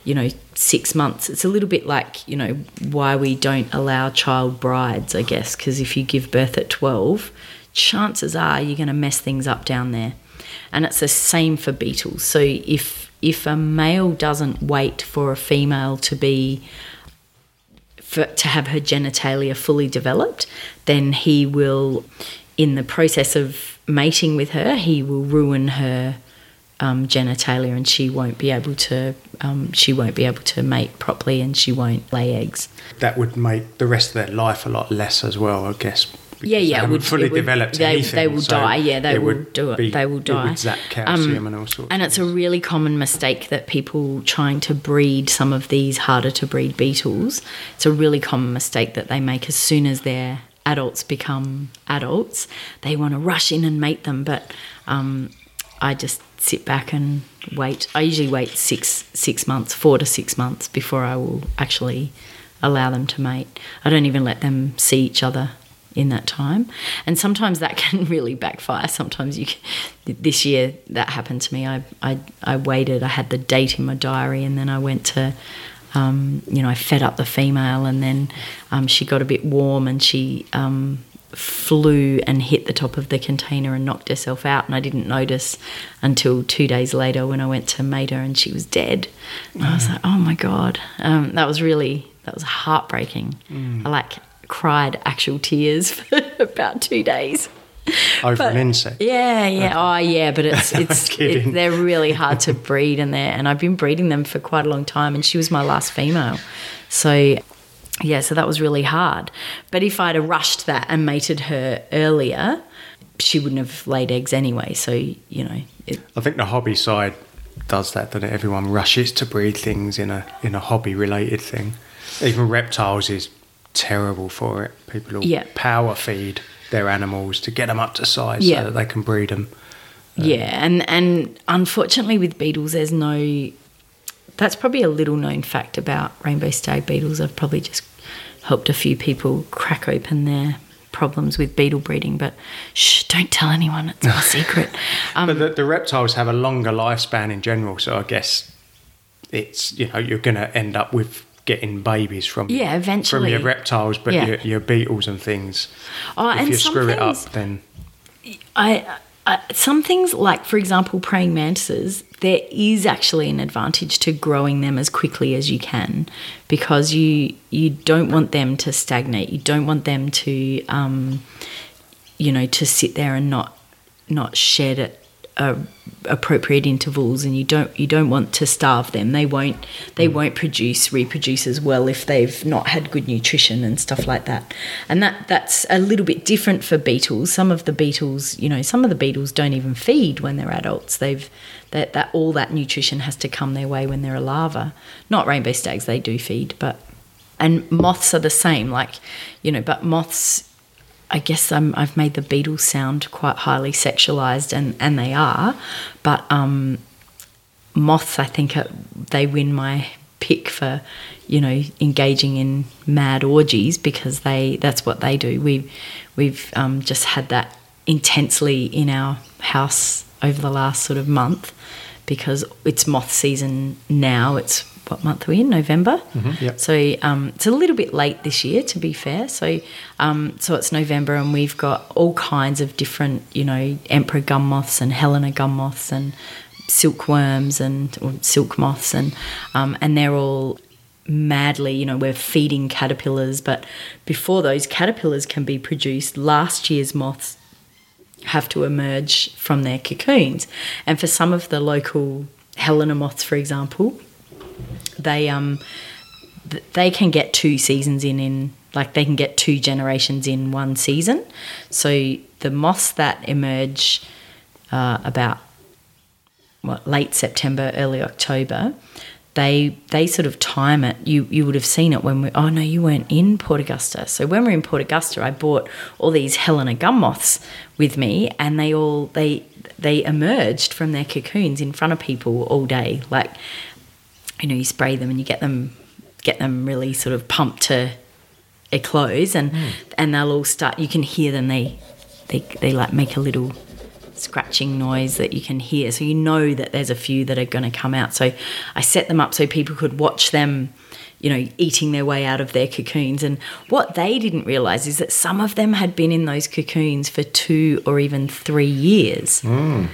you know, six months. It's a little bit like, you know, why we don't allow child brides, I guess, because if you give birth at 12, chances are you're going to mess things up down there. And it's the same for beetles. So if if a male doesn't wait for a female to be for, to have her genitalia fully developed, then he will, in the process of mating with her, he will ruin her um, genitalia, and she won't be able to um, she won't be able to mate properly, and she won't lay eggs. That would make the rest of their life a lot less as well, I guess. Yeah, they yeah, it would- fully it would- developed they- anything. they will so die, yeah, they will do it, be- they will It die. would zap calcium and all sorts. And it's a really common mistake that people trying to breed some of these harder to breed beetles. It's a really common mistake that they make as soon as their adults become adults. They want to rush in and mate them, but um, I just sit back and wait. I usually wait six six months, four to six months before I will actually allow them to mate. I don't even let them see each other in that time. And sometimes that can really backfire. Sometimes you, this year that happened to me. I, I, I waited, I had the date in my diary, and then I went to, um, you know, I fed up the female, and then um, she got a bit warm and she um, flew and hit the top of the container and knocked herself out. And I didn't notice until two days later when I went to mate her and she was dead. And I was like, oh my God. Um, that was really, that was heartbreaking. I like cried actual tears for about two days. Over But- an insect. Yeah, yeah. Oh, yeah. But it's it's it, they're really hard to breed, and they and I've been breeding them for quite a long time. And she was my last female, so yeah. So that was really hard. But if I'd have rushed that and mated her earlier, she wouldn't have laid eggs anyway. So you know, it, I think the hobby side does that, doesn't? Everyone rushes to breed things in a in a hobby related thing. Even reptiles is terrible for it. People will Yeah. power feed their animals to get them up to size Yeah. so that they can breed them. Yeah, and and unfortunately with beetles, there's no. That's probably a little known fact about rainbow stag beetles. I've probably just helped a few people crack open their problems with beetle breeding, but shh, don't tell anyone. It's my secret. Um, But the, the reptiles have a longer lifespan in general, so I guess it's you know you're going to end up with getting babies from Yeah, eventually from your reptiles, but Yeah. your, your beetles and things. Oh, if and you screw it up, then I, I some things like, for example, praying mantises. There is actually an advantage to growing them as quickly as you can, because you you don't want them to stagnate. You don't want them to, um, you know, to sit there and not not shed at appropriate intervals, and you don't you don't want to starve them. They won't they won't produce reproduce as well if they've not had good nutrition and stuff like that. And that that's a little bit different for beetles. Some of the beetles, you know, some of the beetles don't even feed when they're adults. They've that that all that nutrition has to come their way when they're a larva. Not rainbow stags, they do feed, but and moths are the same. Like you know, but moths I guess i have made the beetles sound quite highly sexualized, and, and they are. But um, moths, I think, are, they win my pick for, you know, engaging in mad orgies because they that's what they do. We we've um, just had that intensely in our house over the last sort of month because it's moth season now. It's what month are we in? November. Mm-hmm, yep. So um, it's a little bit late this year, to be fair. So um, so it's November, and we've got all kinds of different, you know, emperor gum moths and Helena gum moths and silkworms and or silk moths, and um, and they're all madly, you know, we're feeding caterpillars. But before those caterpillars can be produced, last year's moths have to emerge from their cocoons, and for some of the local Helena moths, for example, they um they can get two seasons in in like they can get two generations in one season. So the moths that emerge uh, about what late September, early October, they they sort of time it. You you would have seen it when we. Oh no, you weren't in Port Augusta. So when we are in Port Augusta, I bought all these Helena gum moths with me, and they all they they emerged from their cocoons in front of people all day. Like you know, you spray them and you get them get them really sort of pumped to eclose and mm. and they'll all start you can hear them they they they like make a little scratching noise that you can hear. So you know that there's a few that are going to come out. So I set them up so people could watch them you know eating their way out of their cocoons. And what they didn't realize is that some of them had been in those cocoons for 2 or even 3 years. Mm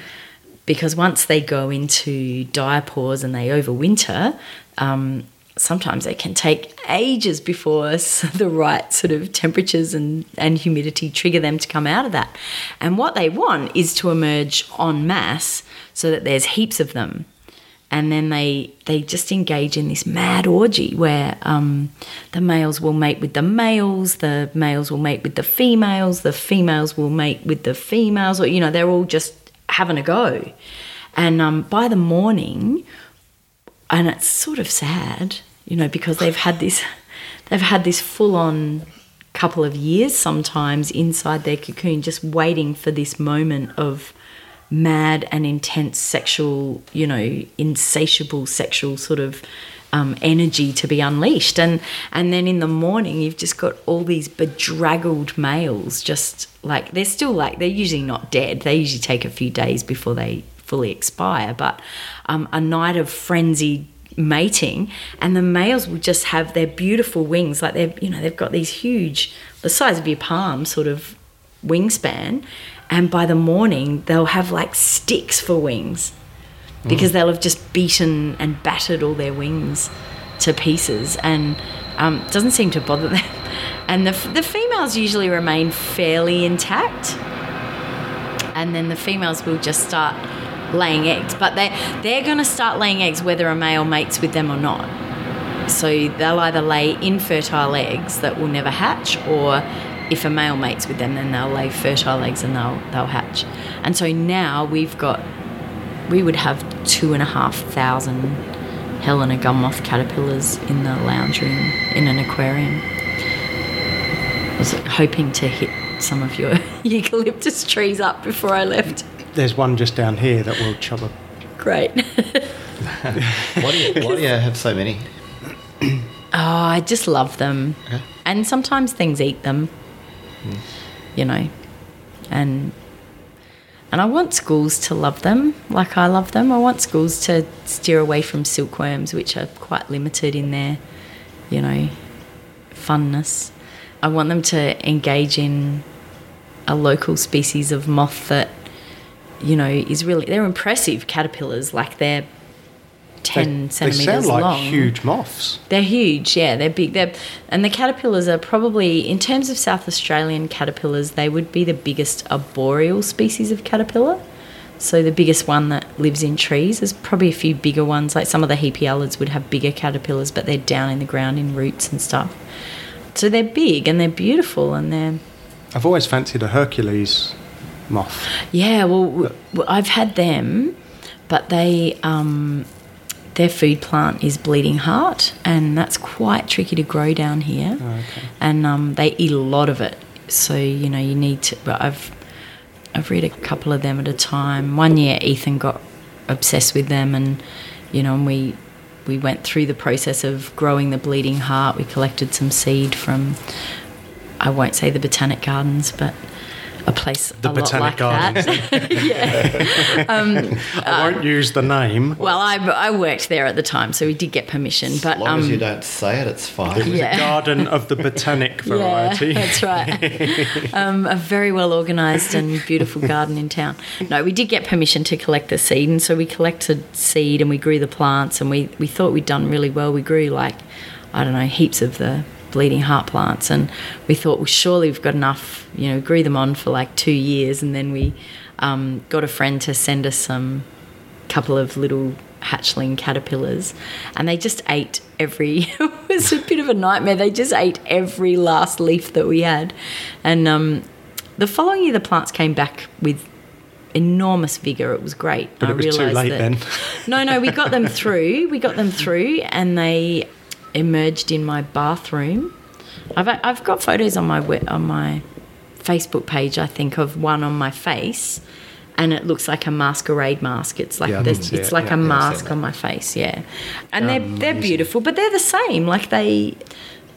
because once they go into diapause and they overwinter, um, sometimes it can take ages before the right sort of temperatures and, and humidity trigger them to come out of that. And what they want is to emerge en masse so that there's heaps of them. And then they they just engage in this mad orgy where um, the males will mate with the males, the males will mate with the females, the females will mate with the females, or you know they're all just having a go. And um, by the morning, and it's sort of sad, you know, because they've had this, they've had this full on couple of years sometimes inside their cocoon, just waiting for this moment of mad and intense sexual, you know, insatiable sexual sort of um, energy to be unleashed. And and then in the morning, you've just got all these bedraggled males, just like they're still like they're usually not dead. They usually take a few days before they fully expire. But um, a night of frenzied mating and the males will just have their beautiful wings like they've you know they've got these huge the size of your palm sort of wingspan and by the morning they'll have like sticks for wings because mm. they'll have just beaten and battered all their wings to pieces and um, doesn't seem to bother them. And the, the females usually remain fairly intact. And then the females will just start laying eggs. But they, they're going to start laying eggs whether a male mates with them or not. So they'll either lay infertile eggs that will never hatch, or if a male mates with them, then they'll lay fertile eggs and they'll, they'll hatch. And so now we've got we would have two and a half thousand Helena gum moth caterpillars in the lounge room in an aquarium. I was hoping to hit some of your eucalyptus trees up before I left. There's one just down here that will chop up. Great. why, do you, why do you have so many? oh, I just love them. Okay. And sometimes things eat them, mm. you know. And and I want schools to love them like I love them. I want schools to steer away from silkworms, which are quite limited in their, you know, funness. I want them to engage in a local species of moth that, you know, is really, they're impressive caterpillars. Like they're 10 they, centimeters they sound like long. huge moths. They're huge, yeah. They're big. They're, and the caterpillars are probably, in terms of South Australian caterpillars, they would be the biggest arboreal species of caterpillar. So the biggest one that lives in trees. There's probably a few bigger ones. Like some of the hepialids would have bigger caterpillars, but they're down in the ground in roots and stuff. So they're big and they're beautiful and they're I've always fancied a Hercules moth. yeah. Well, I've had them, but they um, their food plant is bleeding heart, and that's quite tricky to grow down here. And um, they eat a lot of it, so you know you need to. But I've I've read a couple of them at a time. One year, Ethan got obsessed with them, and you know, and we we went through the process of growing the bleeding heart. We collected some seed from I won't say the botanic gardens, but a place The a lot Botanic like Gardens. that. I won't use the name. well, I, I worked there at the time, so we did get permission. But As long as um, you don't say it, it's fine. It was yeah. A garden of the Botanic variety. Yeah, that's right. um, a very well organised and beautiful garden in town. No, we did get permission to collect the seed, and so we collected seed and we grew the plants, and we, we thought we'd done really well. We grew like, I don't know, heaps of the bleeding heart plants, and we thought, well, surely we've got enough, you know, grew them on for like two years, and then we um, got a friend to send us some couple of little hatchling caterpillars and they just ate every it was a bit of a nightmare they just ate every last leaf that we had and um, the following year the plants came back with enormous vigor it was great But I it was too realised late that- then. no no we got them through we got them through and they emerged in my bathroom I've, I've got photos on my on my Facebook page I think of one on my face and it looks like a masquerade mask. It's like Yeah, this, it's it. like Yeah, a yeah, mask on my face, yeah. And they're they're beautiful, but they're the same. Like they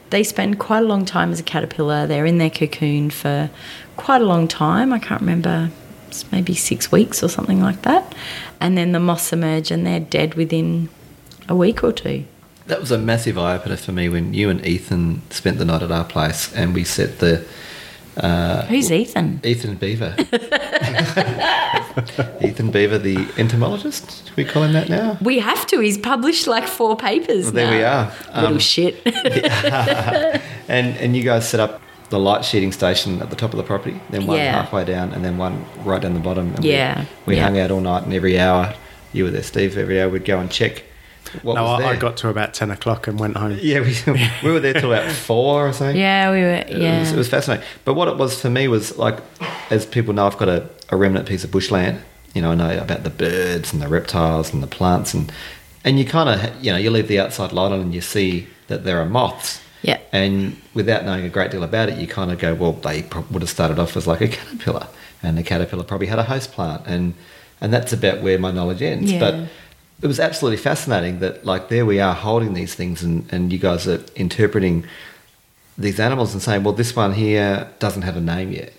they spend quite a long time as a caterpillar. They're in their cocoon for quite a long time. I can't remember, maybe six weeks or something like that. And then the moths emerge and they're dead within a week or two. That was a massive eye opener for me when you and Ethan spent the night at our place and we set the uh, Who's Ethan? Ethan Beaver. Ethan Beaver, the entomologist. We call him that now. We have to. He's published like four papers. Well, there we are. Little Um, shit. And and you guys set up the light sheeting station at the top of the property, then one Yeah. halfway down, and then one right down the bottom. And we- Yeah, We, yeah. hung out all night, and every hour, you were there, Steve. Every hour we'd go and check what No, was I, I got to about 10 o'clock and went home. Yeah, we, we were there till about four or something. yeah, we were. It Yeah. was, it was fascinating. But what it was for me was like, as people know, I've got a, a remnant piece of bushland. You know, I know about the birds and the reptiles and the plants, and and you kind of, you know, you leave the outside light on and you see that there are moths. Yeah. And without knowing a great deal about it, you kind of go, well, they prob- would have started off as like a caterpillar, and the caterpillar probably had a host plant, and and that's about where my knowledge ends. Yeah. But it was absolutely fascinating that like there we are holding these things, and and you guys are interpreting these animals and saying, well, this one here doesn't have a name yet.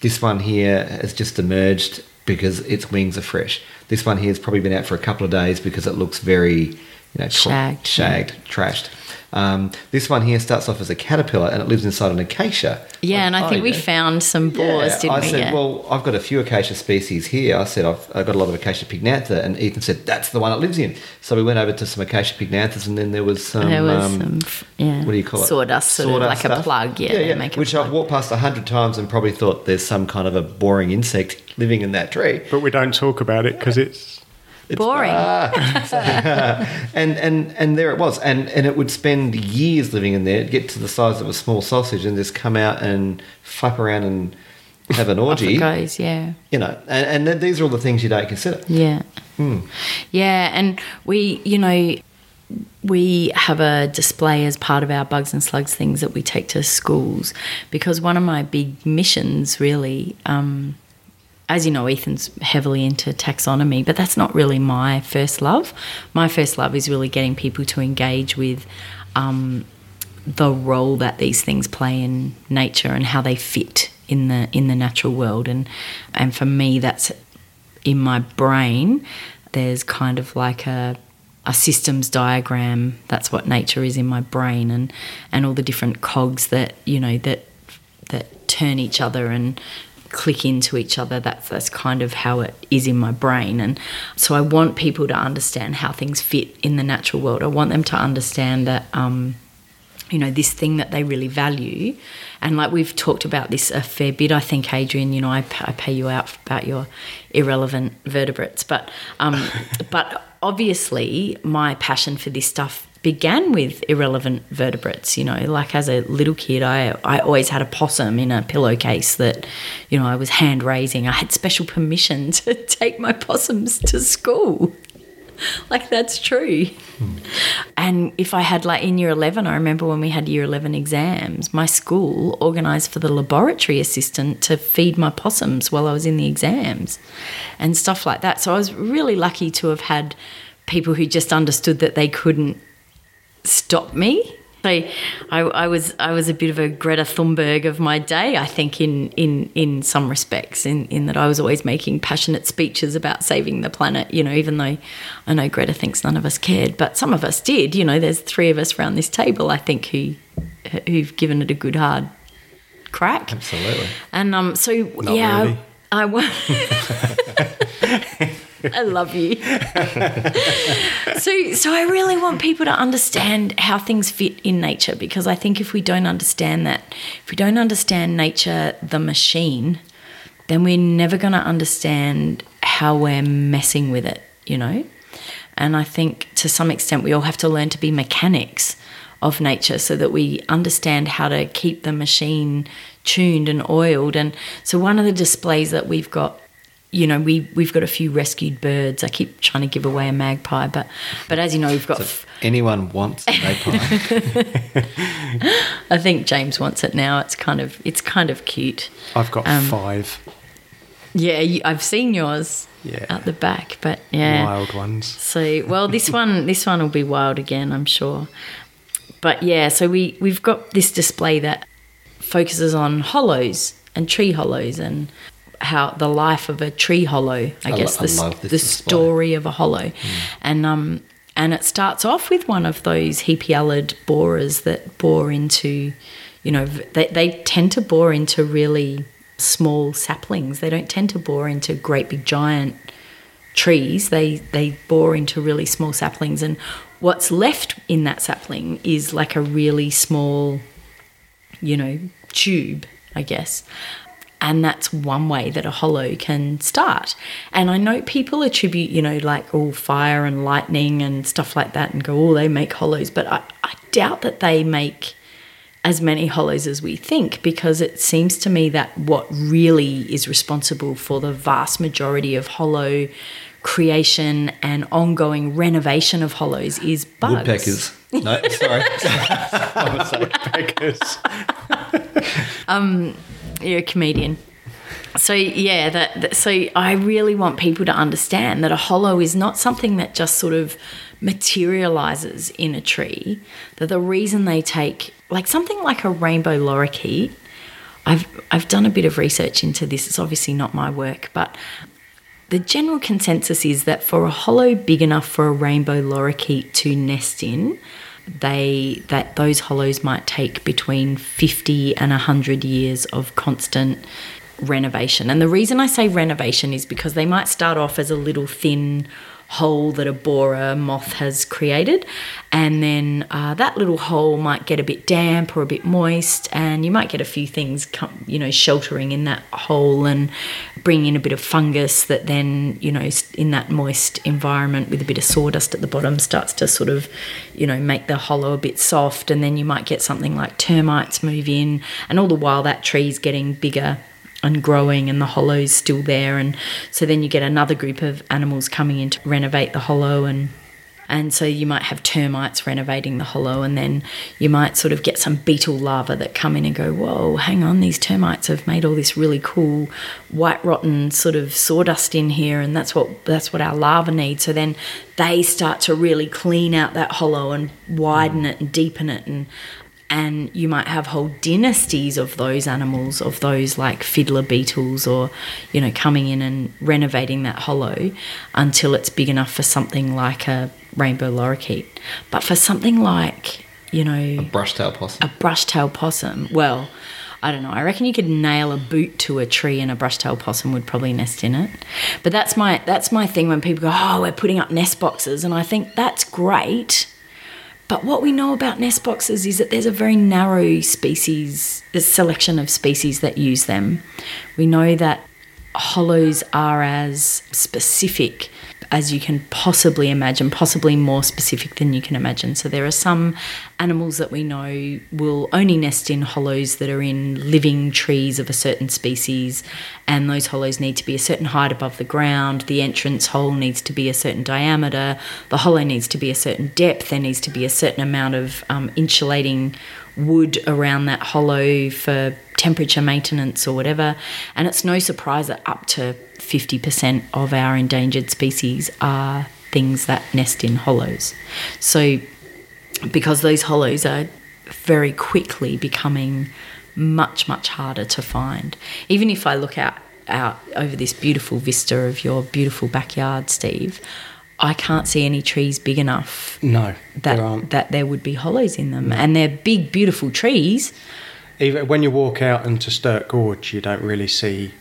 This one here has just emerged because its wings are fresh. This one here has probably been out for a couple of days because it looks very, you know, Shagged, shagged, trashed. Um, this one here starts off as a caterpillar and it lives inside an acacia. Yeah, and I Like, think oh, we yeah. found some boars, Yeah, didn't I we? I said, yeah. well, I've got a few acacia species here. I said, I've, I've got a lot of acacia pycnantha, and Ethan said, that's the one it lives in. So we went over to some acacia pycnanthas, and then there was some. there was um, some, yeah, what do you call it? Sawdust, sort of like a plug. Yeah, they make Which plug. I've walked past a hundred times and probably thought there's some kind of a boring insect living in that tree. But we don't talk about it because it's. It's- Boring. and and and there it was, and and it would spend years living in there, get to the size of a small sausage, and just come out and flap around and have an orgy. it goes, yeah. You know, and, and these are all the things you don't consider. Yeah. Hmm. Yeah, and we, you know, we have a display as part of our bugs and slugs things that we take to schools because one of my big missions really um, as you know ethan's heavily into taxonomy but that's not really my first love. My first love is really getting people to engage with um, the role that these things play in nature and how they fit in the in the natural world. And and for me that's in my brain there's kind of like a a systems diagram. That's what nature is in my brain and and all the different cogs that you know that that turn each other and click into each other. That's that's kind of how it is in my brain. And so I want people to understand how things fit in the natural world. I want them to understand that um you know this thing that they really value. And like we've talked about this a fair bit i think adrian you know i, I pay you out about your irrelevant vertebrates. But um but obviously my passion for this stuff began with irrelevant vertebrates you know like as a little kid i i always had a possum in a pillowcase that you know i was hand raising i had special permission to take my possums to school like that's true. Hmm. And if I had like in year 11, I remember when we had year 11 exams, my school organised for the laboratory assistant to feed my possums while I was in the exams and stuff like that. So I was really lucky to have had people who just understood that they couldn't stop me so I, I, was I was a bit of a Greta Thunberg of my day, I think, in in in some respects, in in that I was always making passionate speeches about saving the planet. You know, even though I know Greta thinks none of us cared, but some of us did. You know, there's three of us around this table, I think, who who've given it a good hard crack. Absolutely. And um, so Not yeah, really. I, I I love you. so, so I really want people to understand how things fit in nature because I think if we don't understand that, if we don't understand nature, the machine, then we're never going to understand how we're messing with it, you know? And I think to some extent we all have to learn to be mechanics of nature so that we understand how to keep the machine tuned and oiled. And so one of the displays that we've got you know, we we've got a few rescued birds. I keep trying to give away a magpie, but but as you know, we've got. So if anyone wants a magpie, I think James wants it now. It's kind of it's kind of cute. I've got Um, five Yeah, I've seen yours Yeah. out the back, but yeah. wild ones. So well, this one this one will be wild again, I'm sure. But yeah, so we we've got this display that focuses on hollows and tree hollows and how the life of a tree hollow. I, I guess lo- the, the story of a hollow, and um and it starts off with one of those hepialid borers that bore into, you know, they they tend to bore into really small saplings. They don't tend to bore into great big giant trees. They they bore into really small saplings, and what's left in that sapling is like a really small, you know, tube, I guess. And that's one way that a hollow can start. And I know people attribute, you know, like all fire and lightning and stuff like that and go, oh, they make hollows. But I, I doubt that they make as many hollows as we think because it seems to me that what really is responsible for the vast majority of hollow creation and ongoing renovation of hollows is bugs. woodpeckers. No, sorry. Beggars. You're a comedian. So yeah, that, that so I really want people to understand that a hollow is not something that just sort of materializes in a tree. That the reason they take like something like a rainbow lorikeet. I've I've done a bit of research into this. It's obviously not my work, but the general consensus is that for a hollow big enough for a rainbow lorikeet to nest in, they that those hollows might take between 50 and 100 years of constant renovation. And the reason I say renovation is because they might start off as a little thin hole that a borer moth has created, and then uh, that little hole might get a bit damp or a bit moist, and you might get a few things, come, you know, sheltering in that hole and bring in a bit of fungus that then, you know, in that moist environment with a bit of sawdust at the bottom starts to sort of, you know, make the hollow a bit soft, and then you might get something like termites move in, and all the while that tree's getting bigger and growing and the hollow's still there. And so then you get another group of animals coming in to renovate the hollow and and so you might have termites renovating the hollow and then you might sort of get some beetle larvae that come in and go whoa hang on these termites have made all this really cool white rotten sort of sawdust in here and that's what that's what our larvae need. So then they start to really clean out that hollow and widen it and deepen it and and you might have whole dynasties of those animals, of those like fiddler beetles, or you know, coming in and renovating that hollow until it's big enough for something like a rainbow lorikeet. But for something like you know a Brushtail possum. a brushtail possum, well, I don't know. I reckon you could nail a boot to a tree and a brushtail possum would probably nest in it. But that's my that's my thing when people go, "Oh, we're putting up nest boxes." And I think that's great. but what we know about nest boxes is that there's a very narrow species, a selection of species that use them. We know that hollows are as specific as you can possibly imagine, possibly more specific than you can imagine. So there are some animals that we know will only nest in hollows that are in living trees of a certain species, and those hollows need to be a certain height above the ground. The entrance hole needs to be a certain diameter. The hollow needs to be a certain depth. There needs to be a certain amount of um, insulating wood around that hollow for temperature maintenance or whatever. And it's no surprise that up to 50% of our endangered species are things that nest in hollows. So, because those hollows are very quickly becoming much, much harder to find. Even if I look out, out over this beautiful vista of your beautiful backyard, Steve, I can't see any trees big enough No, that there that there would be hollows in them, and they're big, beautiful trees. Even when you walk out into Sturt Gorge, you don't really see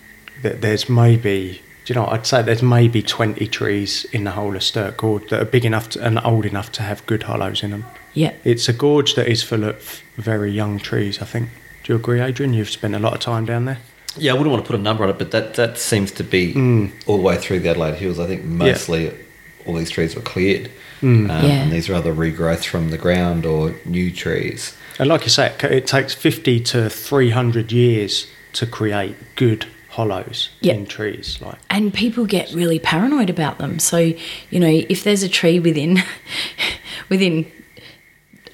that there's maybe, do you know, I'd say there's maybe 20 trees in the whole of Sturt Gorge that are big enough to, and old enough to have good hollows in them. Yeah, It's a gorge that is full of very young trees, I think. Do you agree, Adrian? You've spent a lot of time down there. Yeah, I wouldn't want to put a number on it, but that, that seems to be Mm. all the way through the Adelaide Hills. I think mostly all these trees were cleared. Mm. Um, Yeah. And these are either regrowth from the ground or new trees. And like you say, it, it takes 50 to 300 years to create good hollows Yeah. in trees. Like, and people get really paranoid about them. So you know, if there's a tree within within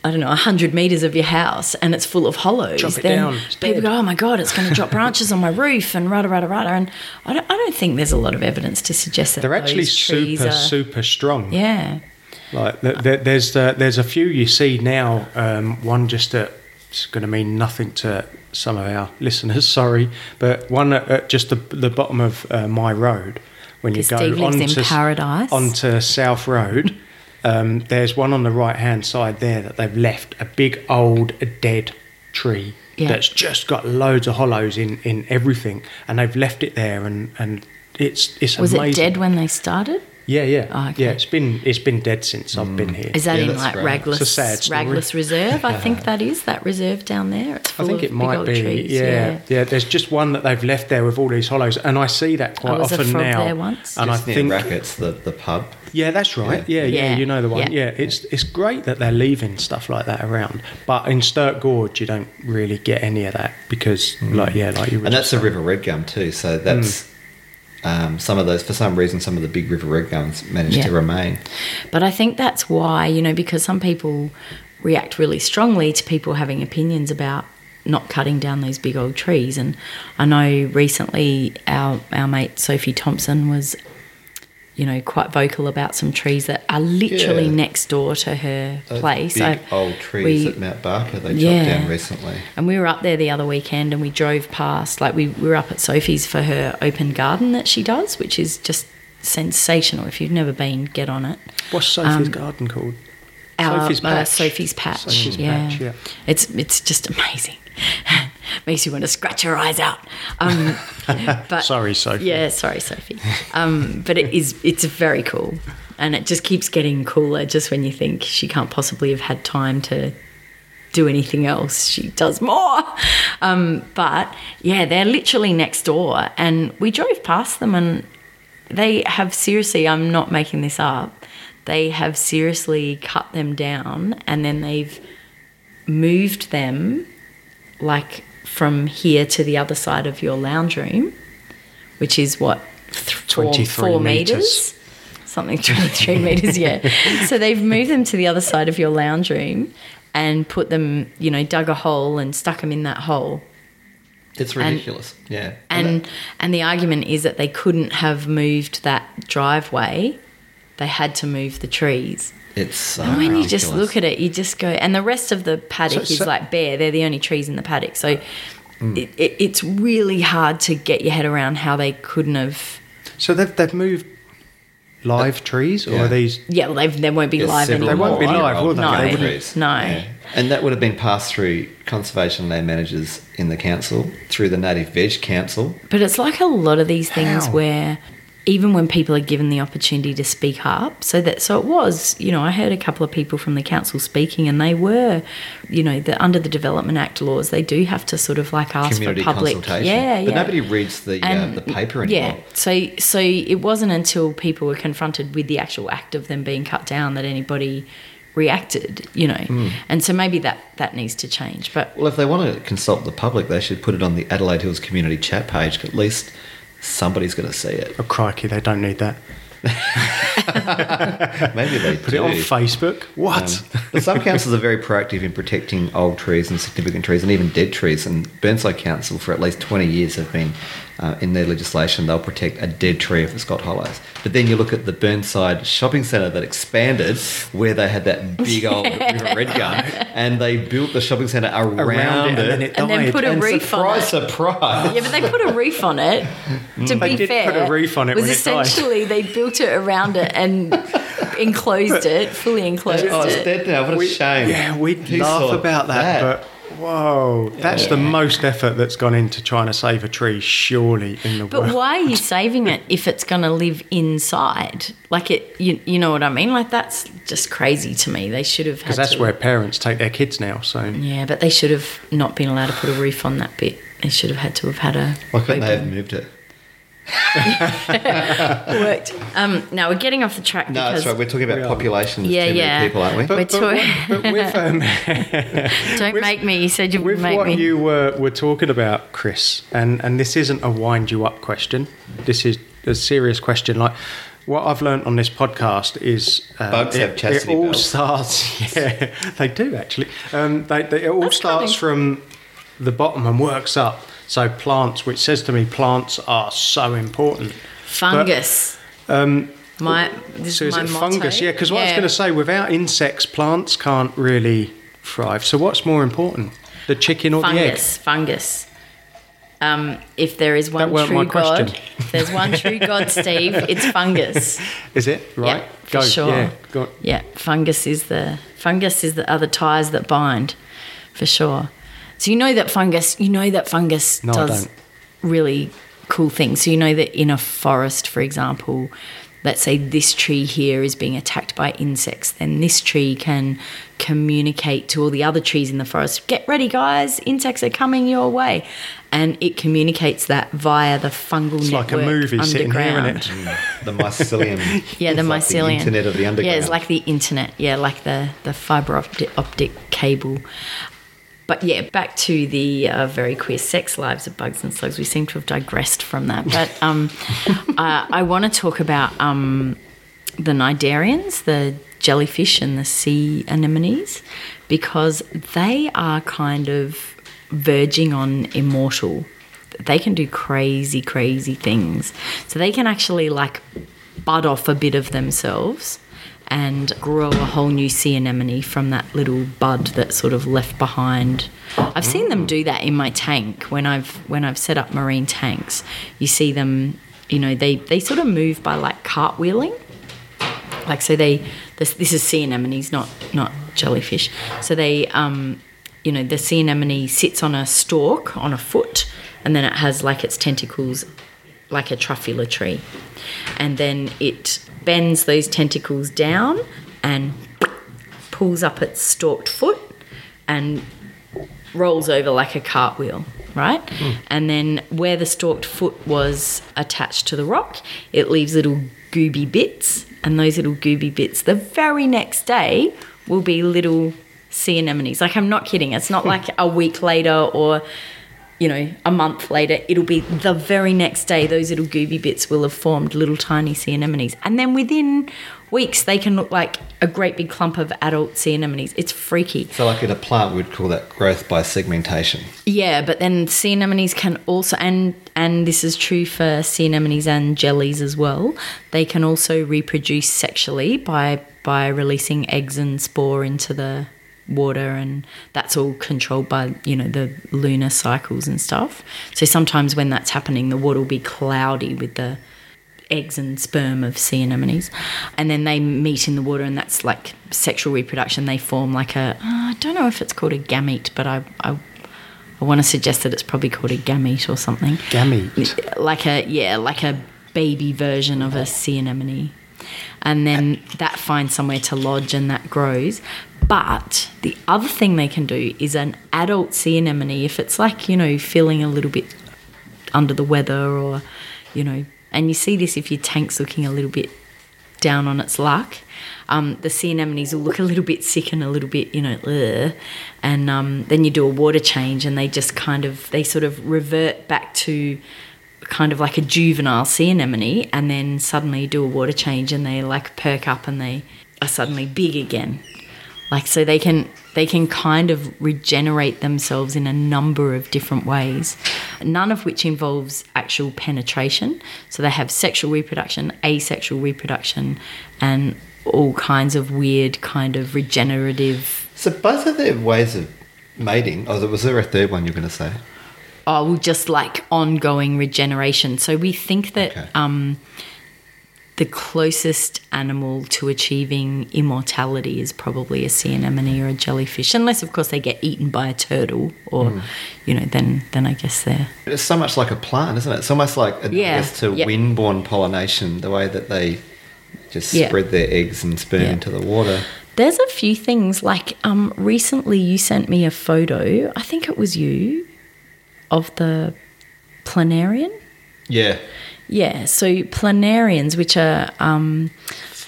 I don't know, 100 metres of your house and it's full of hollows, then down, people dead. go, oh my God, it's going to drop branches on my roof and rada, rada, rada. And I don't, I don't think there's a lot of evidence to suggest that they're actually super, are, super strong. Yeah. Like th- th- there's uh, there's a few you see now. Um, one just at it's going to mean nothing to some of our listeners. Sorry, but one at, at just the the bottom of uh, my road when you go Steve onto paradise. onto South Road. Um, there's one on the right hand side there that they've left a big old dead tree Yeah. that's just got loads of hollows in, in everything, and they've left it there, and, and it's it's Was amazing. it dead when they started? Yeah, yeah, Oh, okay. yeah. It's been it's been dead since I've been mm. here. Is that Yeah, in like great. Ragless, It's a sad story. Ragless Reserve? I think that is that reserve down there. It's full I think of it might be. trees. yeah, yeah, There's just one that they've left there with all these hollows, and I see that quite I was a often frog now. there once. And I Just near think, Rackets, the, the pub. yeah, that's right. Yeah. Yeah, Yeah, you know the one. yeah. Yeah. it's it's great that they're leaving stuff like that around, but in Sturt Gorge you don't really get any of that because, mm. like, yeah, like you were And that's just a saying. river red gum too. So that's mm. Um, some of those, for some reason, some of the big river red gums managed Yeah. to remain. But I think that's why, you know, because some people react really strongly to people having opinions about not cutting down these big old trees. And I know recently our, our mate Sophie Thompson was, you know, quite vocal about some trees that are literally Yeah. next door to her Those place. big I- old trees we- at Mount Barker they chopped down recently. And we were up there the other weekend and we drove past, like, we, we were up at Sophie's for her open garden that she does, which is just sensational. If you've never been, get on it. What's Sophie's Um, garden called? Our, Sophie's uh, Patch. Sophie's patch. Sophie's yeah. Patch, yeah. It's it's just amazing. Makes you want to scratch your eyes out. Um, but Sorry, Sophie. Yeah, sorry, Sophie. Um, but it is it's very cool, and it just keeps getting cooler. Just when you think she can't possibly have had time to do anything else, she does more. Um, but yeah, they're literally next door, and we drove past them, and they have seriously. I'm not making this up. They have seriously cut them down, and then they've moved them like from here to the other side of your lounge room, which is what four, 23 four metres. meters, something 23 meters. Yeah. So they've moved them to the other side of your lounge room and put them, you know, dug a hole and stuck them in that hole. It's ridiculous. yeah. And and the argument is that they couldn't have moved that driveway. They had to move the trees. It's so And when you just look at it, you just go, and the rest of the paddock So- is so- like bare. They're the only trees in the paddock. So it, mm. it, it's really hard to get your head around how they couldn't have. So they've they've moved live trees, or yeah. are these? Yeah, well, they've, they won't be Yeah, live anymore. They won't be live, will they? No, They wouldn't. no. Yeah. And that would have been passed through conservation land managers in the council, through the Native Veg Council. But it's like a lot of these things How? where even when people are given the opportunity to speak up so that so it was you know i heard a couple of people from the council speaking and they were you know the under the development act laws they do have to sort of like ask Community for public consultation. yeah But yeah nobody reads the uh, the paper anymore. yeah so so it wasn't until people were confronted with the actual act of them being cut down that anybody reacted you know Hmm. and so maybe that that needs to change but Well, if they want to consult the public, they should put it on the Adelaide Hills community chat page. At least somebody's going to see it. Oh, crikey, they don't need that. Maybe they Put do. it on Facebook. What? Um, but some councils are very proactive in protecting old trees and significant trees and even dead trees. And Burnside Council, for at least 20 years, have been uh, in their legislation, they'll protect a dead tree if it's got hollows. But then you look at the Burnside shopping centre that expanded, where they had that big old River Red gum, and they built the shopping centre around, Around it, it. and then it And then put a and reef on it. surprise. Yeah, but they put a reef on it. To They be did fair, put a reef on it was when it died. essentially they built it around it and enclosed it, fully enclosed Oh, it's dead now. What a We- shame. Yeah, we'd Who laugh saw about that, but whoa, that's the most effort that's gone into trying to save a tree, surely in the But world. why are you saving it if it's going to live inside? Like it, you, you know what I mean? Like that's just crazy to me. They should have Because that's to- where parents take their kids now. So Yeah, but they should have not been allowed to put a roof on that bit. They should have had to have had a. Why couldn't they have moved it? Worked? Um, now we're getting off the track No, because that's right. We're talking about We are. population. Yeah, too many yeah. people, aren't we? But- but, We're but, talking- but with, um, don't with- make me. You said you would with make what me. you were, were talking about, Chris, and, and this isn't a wind you up question. This is a serious question. Like what I've learned on this podcast is um, Bugs have it, chastity it all belts. starts. Yeah, they do actually. Um, they, they, it all That's starts funny. from the bottom and works up. So plants, which says to me, plants are so important. fungus. Um, my this so is is my it motto. fungus? Yeah, because what I was going to say, without insects, plants can't really thrive. So what's more important, the chicken or the egg? fungus, fungus. Um, if there is one true God, if there's one true God, Steve, it's fungus. Is it right? for sure. Yeah, go. Yeah, fungus is the fungus is the other ties that bind, for sure. So you know that fungus. You know that fungus No, does really cool things. So you know that in a forest, for example, let's say this tree here is being attacked by insects, then this tree can communicate to all the other trees in the forest. Get ready, guys! Insects are coming your way, and it communicates that via the fungal network. It's like a movie sitting here, underground. isn't it? Mm, the mycelium. Yeah, the It's like mycelium. internet of the underground. Yeah, it's like the internet. Yeah, like the the fiber optic, optic cable. But yeah, back to the uh, very queer sex lives of bugs and slugs. We seem to have digressed from that. But um, uh, I want to talk about um, the cnidarians, the jellyfish and the sea anemones, because they are kind of verging on immortal. They can do crazy, crazy things. So they can actually like bud off a bit of themselves and grow a whole new sea anemone from that little bud that's sort of left behind. I've seen them do that in my tank when I've when I've set up marine tanks. You see them, you know, they they sort of move by like cartwheeling. Like so they this this is sea anemones, not not jellyfish. So they um you know, the sea anemone sits on a stalk on a foot and then it has like its tentacles like a truffula tree. And then it bends those tentacles down and pulls up its stalked foot and rolls over like a cartwheel, right? Hmm. And then where the stalked foot was attached to the rock, it leaves little gooby bits, and those little gooby bits the very next day will be little sea anemones. Like I'm not kidding. It's not like a week later or you know, a month later, it'll be the very next day, those little gooby bits will have formed little tiny sea anemones. And then within weeks, they can look like a great big clump of adult sea anemones. It's freaky. So, like in a plant, we'd call that growth by segmentation. Yeah, but then sea anemones can also, and and this is true for sea anemones and jellies as well. They can also reproduce sexually by by releasing eggs and spore into the water, and that's all controlled by you know the lunar cycles and stuff. So sometimes when that's happening, the water will be cloudy with the eggs and sperm of sea anemones, and then they meet in the water, and that's like sexual reproduction. They form like a uh, I don't know if it's called a gamete, but I I, I want to suggest that it's probably called a gamete or something. Gamete. Like a yeah, like a baby version of a sea anemone. And then that finds somewhere to lodge and that grows. But the other thing they can do is an adult sea anemone, if it's like, you know, feeling a little bit under the weather or, you know, and you see this if your tank's looking a little bit down on its luck. Um, the sea anemones will look a little bit sick and a little bit, you know, ugh. and um, then you do a water change and they just kind of, they sort of revert back to kind of like a juvenile sea anemone and then suddenly do a water change and they like perk up and they are suddenly big again. Like so they can they can kind of regenerate themselves in a number of different ways, none of which involves actual penetration. So they have sexual reproduction, asexual reproduction, and all kinds of weird kind of regenerative. So both of their ways of mating. Oh, was there a third one you're going to say? Oh, well, just like ongoing regeneration. So we think that Okay. um, the closest animal to achieving immortality is probably a sea anemone or a jellyfish, unless of course they get eaten by a turtle, or Hmm. you know, then then I guess they're It's so much like a plant, isn't it? It's almost like Yeah, analogous to yep. windborne pollination, the way that they just Yeah. spread their eggs and sperm Yeah. into the water. There's a few things like um, recently you sent me a photo. I think it was you of the planarian. Yeah. Yeah, so planarians, which are um,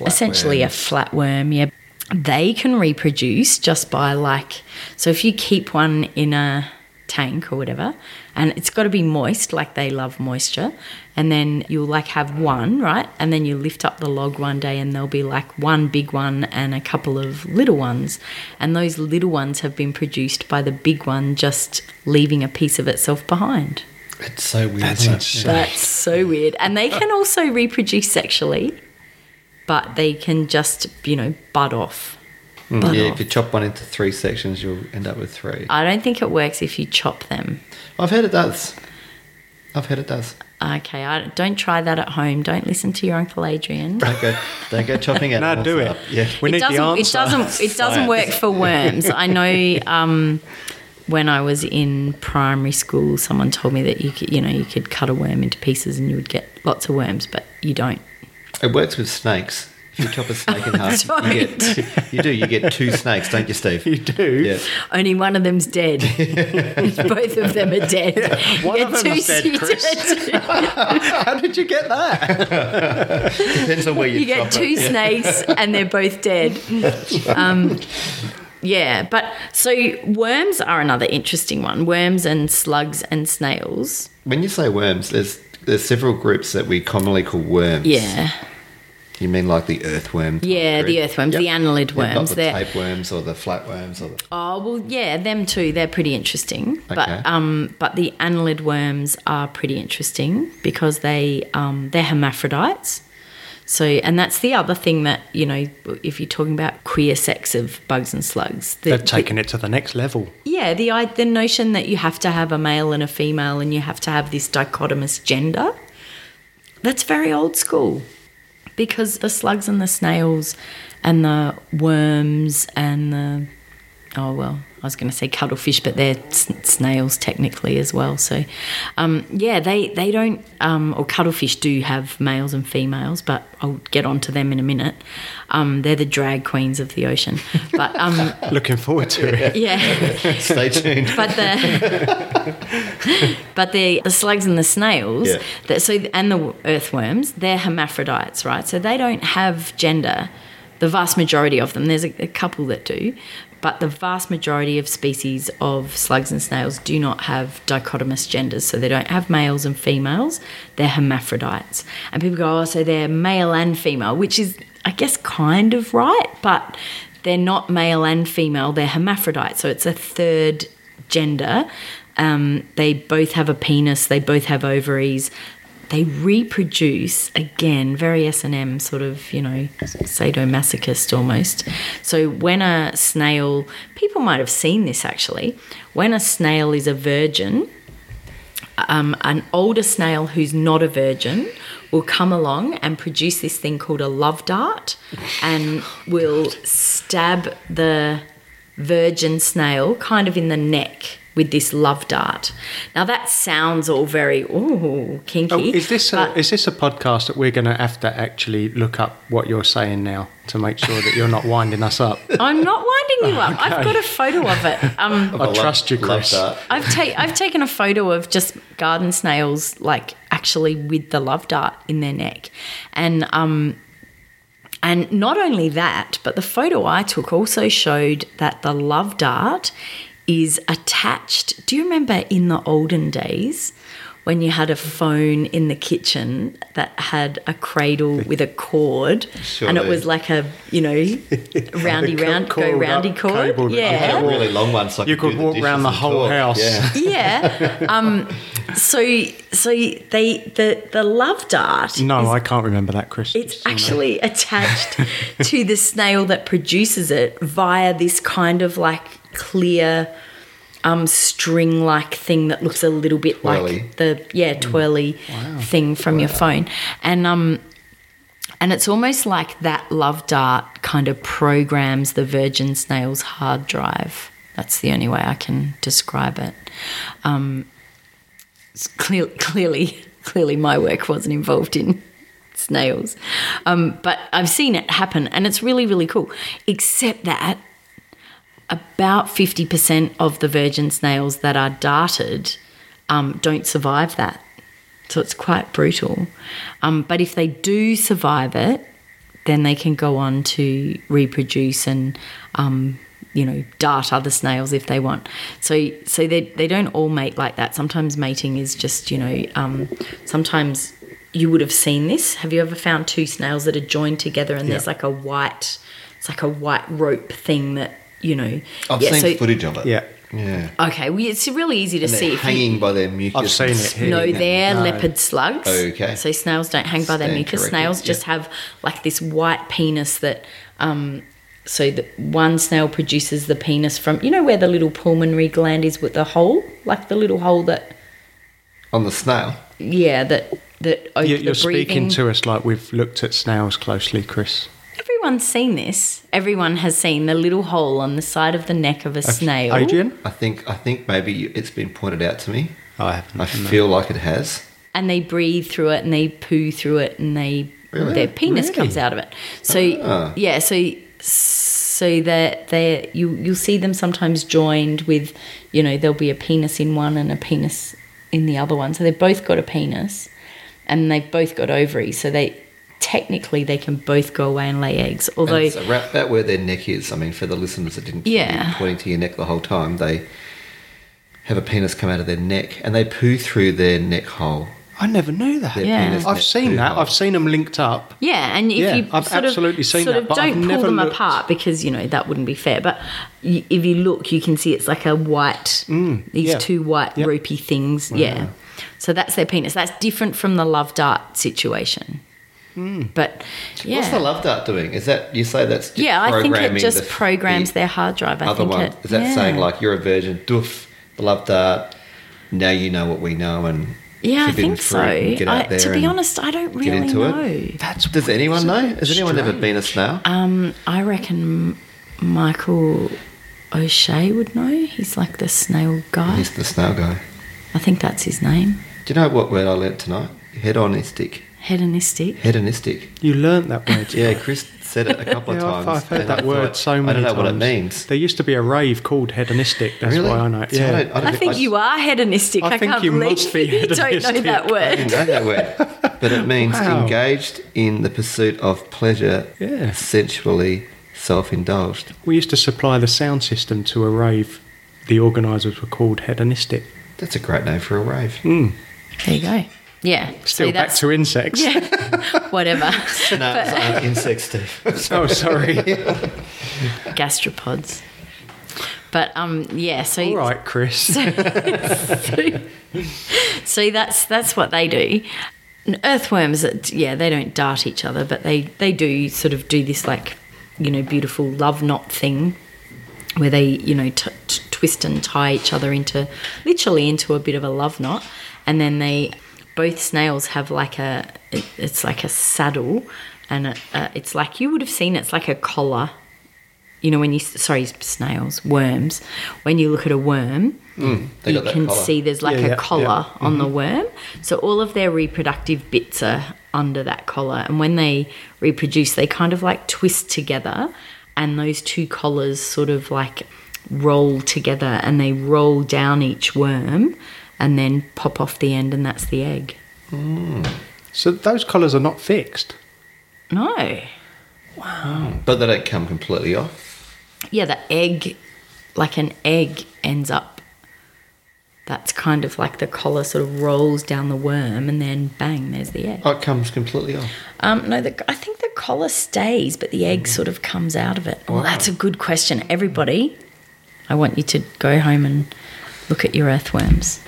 essentially a flatworm, yeah, they can reproduce just by like. So if you keep one in a tank or whatever, and it's got to be moist, like they love moisture, and then you'll like have one, right? And then you lift up the log one day, and there'll be like one big one and a couple of little ones, and those little ones have been produced by the big one just leaving a piece of itself behind. It's so weird. That's isn't it? That's so weird. And they can also reproduce sexually, but they can just, you know, bud off. Bud Mm, Yeah, off. if you chop one into three sections, you'll end up with three. I don't think it works if you chop them. I've heard it does. I've heard it does. Okay, I, don't try that at home. Don't listen to your uncle Adrian. Don't go, don't go chopping it. No, do it. Yeah. We it need doesn't. It doesn't. It doesn't work for worms. I know. Um, when I was in primary school, someone told me that you could, you know, you could cut a worm into pieces and you would get lots of worms, but you don't. It works with snakes. If you chop a snake in half, you get two, you do. You get two snakes, don't you, Steve? You do. Yeah. Only one of them's dead. Both of them are dead. one You of them get is dead, Chris. How did you get that? Depends on where you, You chop get two it. snakes and they're both dead. Um, yeah, but so worms are another interesting one. Worms and slugs and snails. When you say worms, there's there's several groups that we commonly call worms. Yeah, You mean like the earthworm? yeah, the group? earthworms, the annelid Yeah, not worms. the They're tapeworms or the flatworms or the. oh well, yeah, them too. They're pretty interesting. Okay. But um, but the annelid worms are pretty interesting because they um, they're hermaphrodites. So, and that's the other thing that you know, if you're talking about queer sex of bugs and slugs, the- They've the- taken it to the next level. Yeah, the the notion that you have to have a male and a female and you have to have this dichotomous gender, that's very old school. Because the slugs and the snails and the worms and the oh well, was going to say cuttlefish, but they're s- snails technically as well. So, um, yeah, they they don't um, or cuttlefish do have males and females, but I'll get onto them in a minute. Um, they're the drag queens of the ocean, but um, Looking forward to it. yeah. Stay tuned. but the but the the slugs and the snails Yeah. that so and the earthworms they're hermaphrodites right so they don't have gender the vast majority of them there's a, a couple that do but the vast majority of species of slugs and snails do not have dichotomous genders so they don't have males and females they're hermaphrodites and people go oh so they're male and female which is i guess kind of right but they're not male and female they're hermaphrodites so it's a third gender. Um, they both have a penis. They both have ovaries. They reproduce again, very S and M sort of, you know, sadomasochist almost. So when a snail, people might have seen this actually. When a snail is a virgin, um, an older snail who's not a virgin will come along and produce this thing called a love dart and will stab the virgin snail kind of in the neck with this love dart. Now that sounds all very ooh kinky. Oh, is this a, is this a podcast that we're going to have to actually look up what you're saying now to make sure that you're not winding us up? I'm not winding you up. I've got a photo of it. Um, I trust you, Love Chris. that. I've, ta- I've taken a photo of just garden snails, like actually with the love dart in their neck, and um, and not only that, but the photo I took also showed that the love dart is attached. Do you remember in the olden days? When you had a phone in the kitchen that had a cradle with a cord, Sure and it was like a you know roundy The round go roundy cord, cable that yeah, had A really long one, so I You could could do walk dishes round the whole talk. house. Yeah. yeah. Um, so so they the the love dart. No, is- I can't remember that, Chris. It's actually attached to the snail that produces it via this kind of like clear um, string like thing that looks a little bit Twirly. like the yeah twirly thing from your phone. And um and it's almost like that love dart kind of programs the virgin snail's hard drive. That's the only way i can describe it. Um, it's clear, clearly clearly my work wasn't involved in snails. Um, but i've seen it happen and it's really really cool. Except that about 50% of the virgin snails that are darted um, don't survive that. So it's quite brutal. Um, but if they do survive it, then they can go on to reproduce and, um, you know, dart other snails if they want. So, so they, they don't all mate like that. Sometimes mating is just, you know, um, sometimes you would have seen this. Have you ever found two snails that are joined together and there's like a white, it's like a white rope thing that, you know. I've yeah, seen so- footage of it. Yeah. Yeah. Okay, well, it's really easy to And see. they're you- hanging by their mucus. I've seen it here. no, spinning they're No. leopard slugs. Okay. So snails don't hang by their Stand mucus. corrected, Snails just have like this white penis that. Um, so that one snail produces the penis from you know where the little pulmonary gland is with the hole, like the little hole that on the snail. yeah that that op- You- the You're speaking to us like we've looked at snails closely, Chris. Everyone's seen this. Everyone has seen the little hole on the side of the neck of a snail. Adrian? I think I think maybe it's been pointed out to me. I haven't. I feel like it has. and they breathe through it and they poo through it and they Really? their penis Really? comes out of it. So Ah. yeah, so so that they you you'll see them sometimes joined with you know there'll be a penis in one and a penis in the other one. So they've both got a penis and they've both got ovaries. So they technically they can both go away and lay eggs. Although And so wrap that where their neck is. I mean, for the listeners that didn't keep Yeah. pointing to your neck the whole time, they have a penis come out of their neck and they poo through their neck hole. I never knew that. Their Yeah. penis I've seen that. hole. I've seen them linked up. Yeah, and if Yeah, you I've sort absolutely of, seen sort that, of but I've don't pull never them looked. apart because you know that wouldn't be fair. But y- if you look, you can see it's like a white, these Mm, yeah. two white Yep. ropey things. Yeah, so that's their penis. That's different from the love dart situation. But yeah, What's the love dart doing? Is that you say that's just yeah, I think it programming just the- programs the their hard drive. I other think one? it. Is that yeah. saying like you're a virgin? Doof, the love dart. Now you know what we know, and Yeah, I think so. fruit, and Get out I, to be honest, I don't really know. it. That's Does anyone know? Has anyone ever been a snail? Um, I reckon Michael O'Shea would know. He's like the snail guy. He's the snail guy. I think that's his name. Do you know what word I learnt tonight? Hedonistic. Hedonistic. Hedonistic. You learnt that word. Yeah, Chris said it a couple of Yeah, I've, times. I've heard and I that word thought, so many I don't know times. what it means. There used to be a rave called hedonistic. That's really? why I know. it. See, Yeah. I, don't, I, don't I think I- you are hedonistic. I I, think can't you believe must be you don't know that word. I didn't know that word, but it means Wow. engaged in the pursuit of pleasure, Yeah. sensually self-indulged. We used to supply the sound system to a rave. The organisers were called hedonistic. That's a great name for a rave. Mm. There you go. Yeah. Still so back to insects. whatever. No, it's an insect, Steve. Oh, sorry. Gastropods. But um, yeah. So All right, Chris. so that's that's what they do. And Earthworms, it- yeah, they don't dart each other, but they they do sort of do this like you know beautiful love knot thing where they you know t- t- twist and tie each other into literally into a bit of a love knot, and then they both snails have like a it, it's like a saddle, and it, uh, it's like you would have seen it's like a collar you know, when you sorry snails, worms. When you look at a worm, They you got that can collar. see there's like Yeah, a yeah, collar yeah. Mm-hmm. on the worm. So all of their reproductive bits are under that collar, and when they reproduce, they kind of like twist together, and those two collars sort of like roll together, and they roll down each worm, and then pop off the end, and that's the egg. So those collars are not fixed. No. Wow. But they don't come completely off. Yeah, the egg, like an egg, ends up. That's kind of like the collar sort of rolls down the worm, and then bang, there's the egg. Oh, it comes completely off. Um, no, the, I think the collar stays, but the egg sort of comes out of it. Well, that's a good question. Everybody, I want you to go home and look at your earthworms.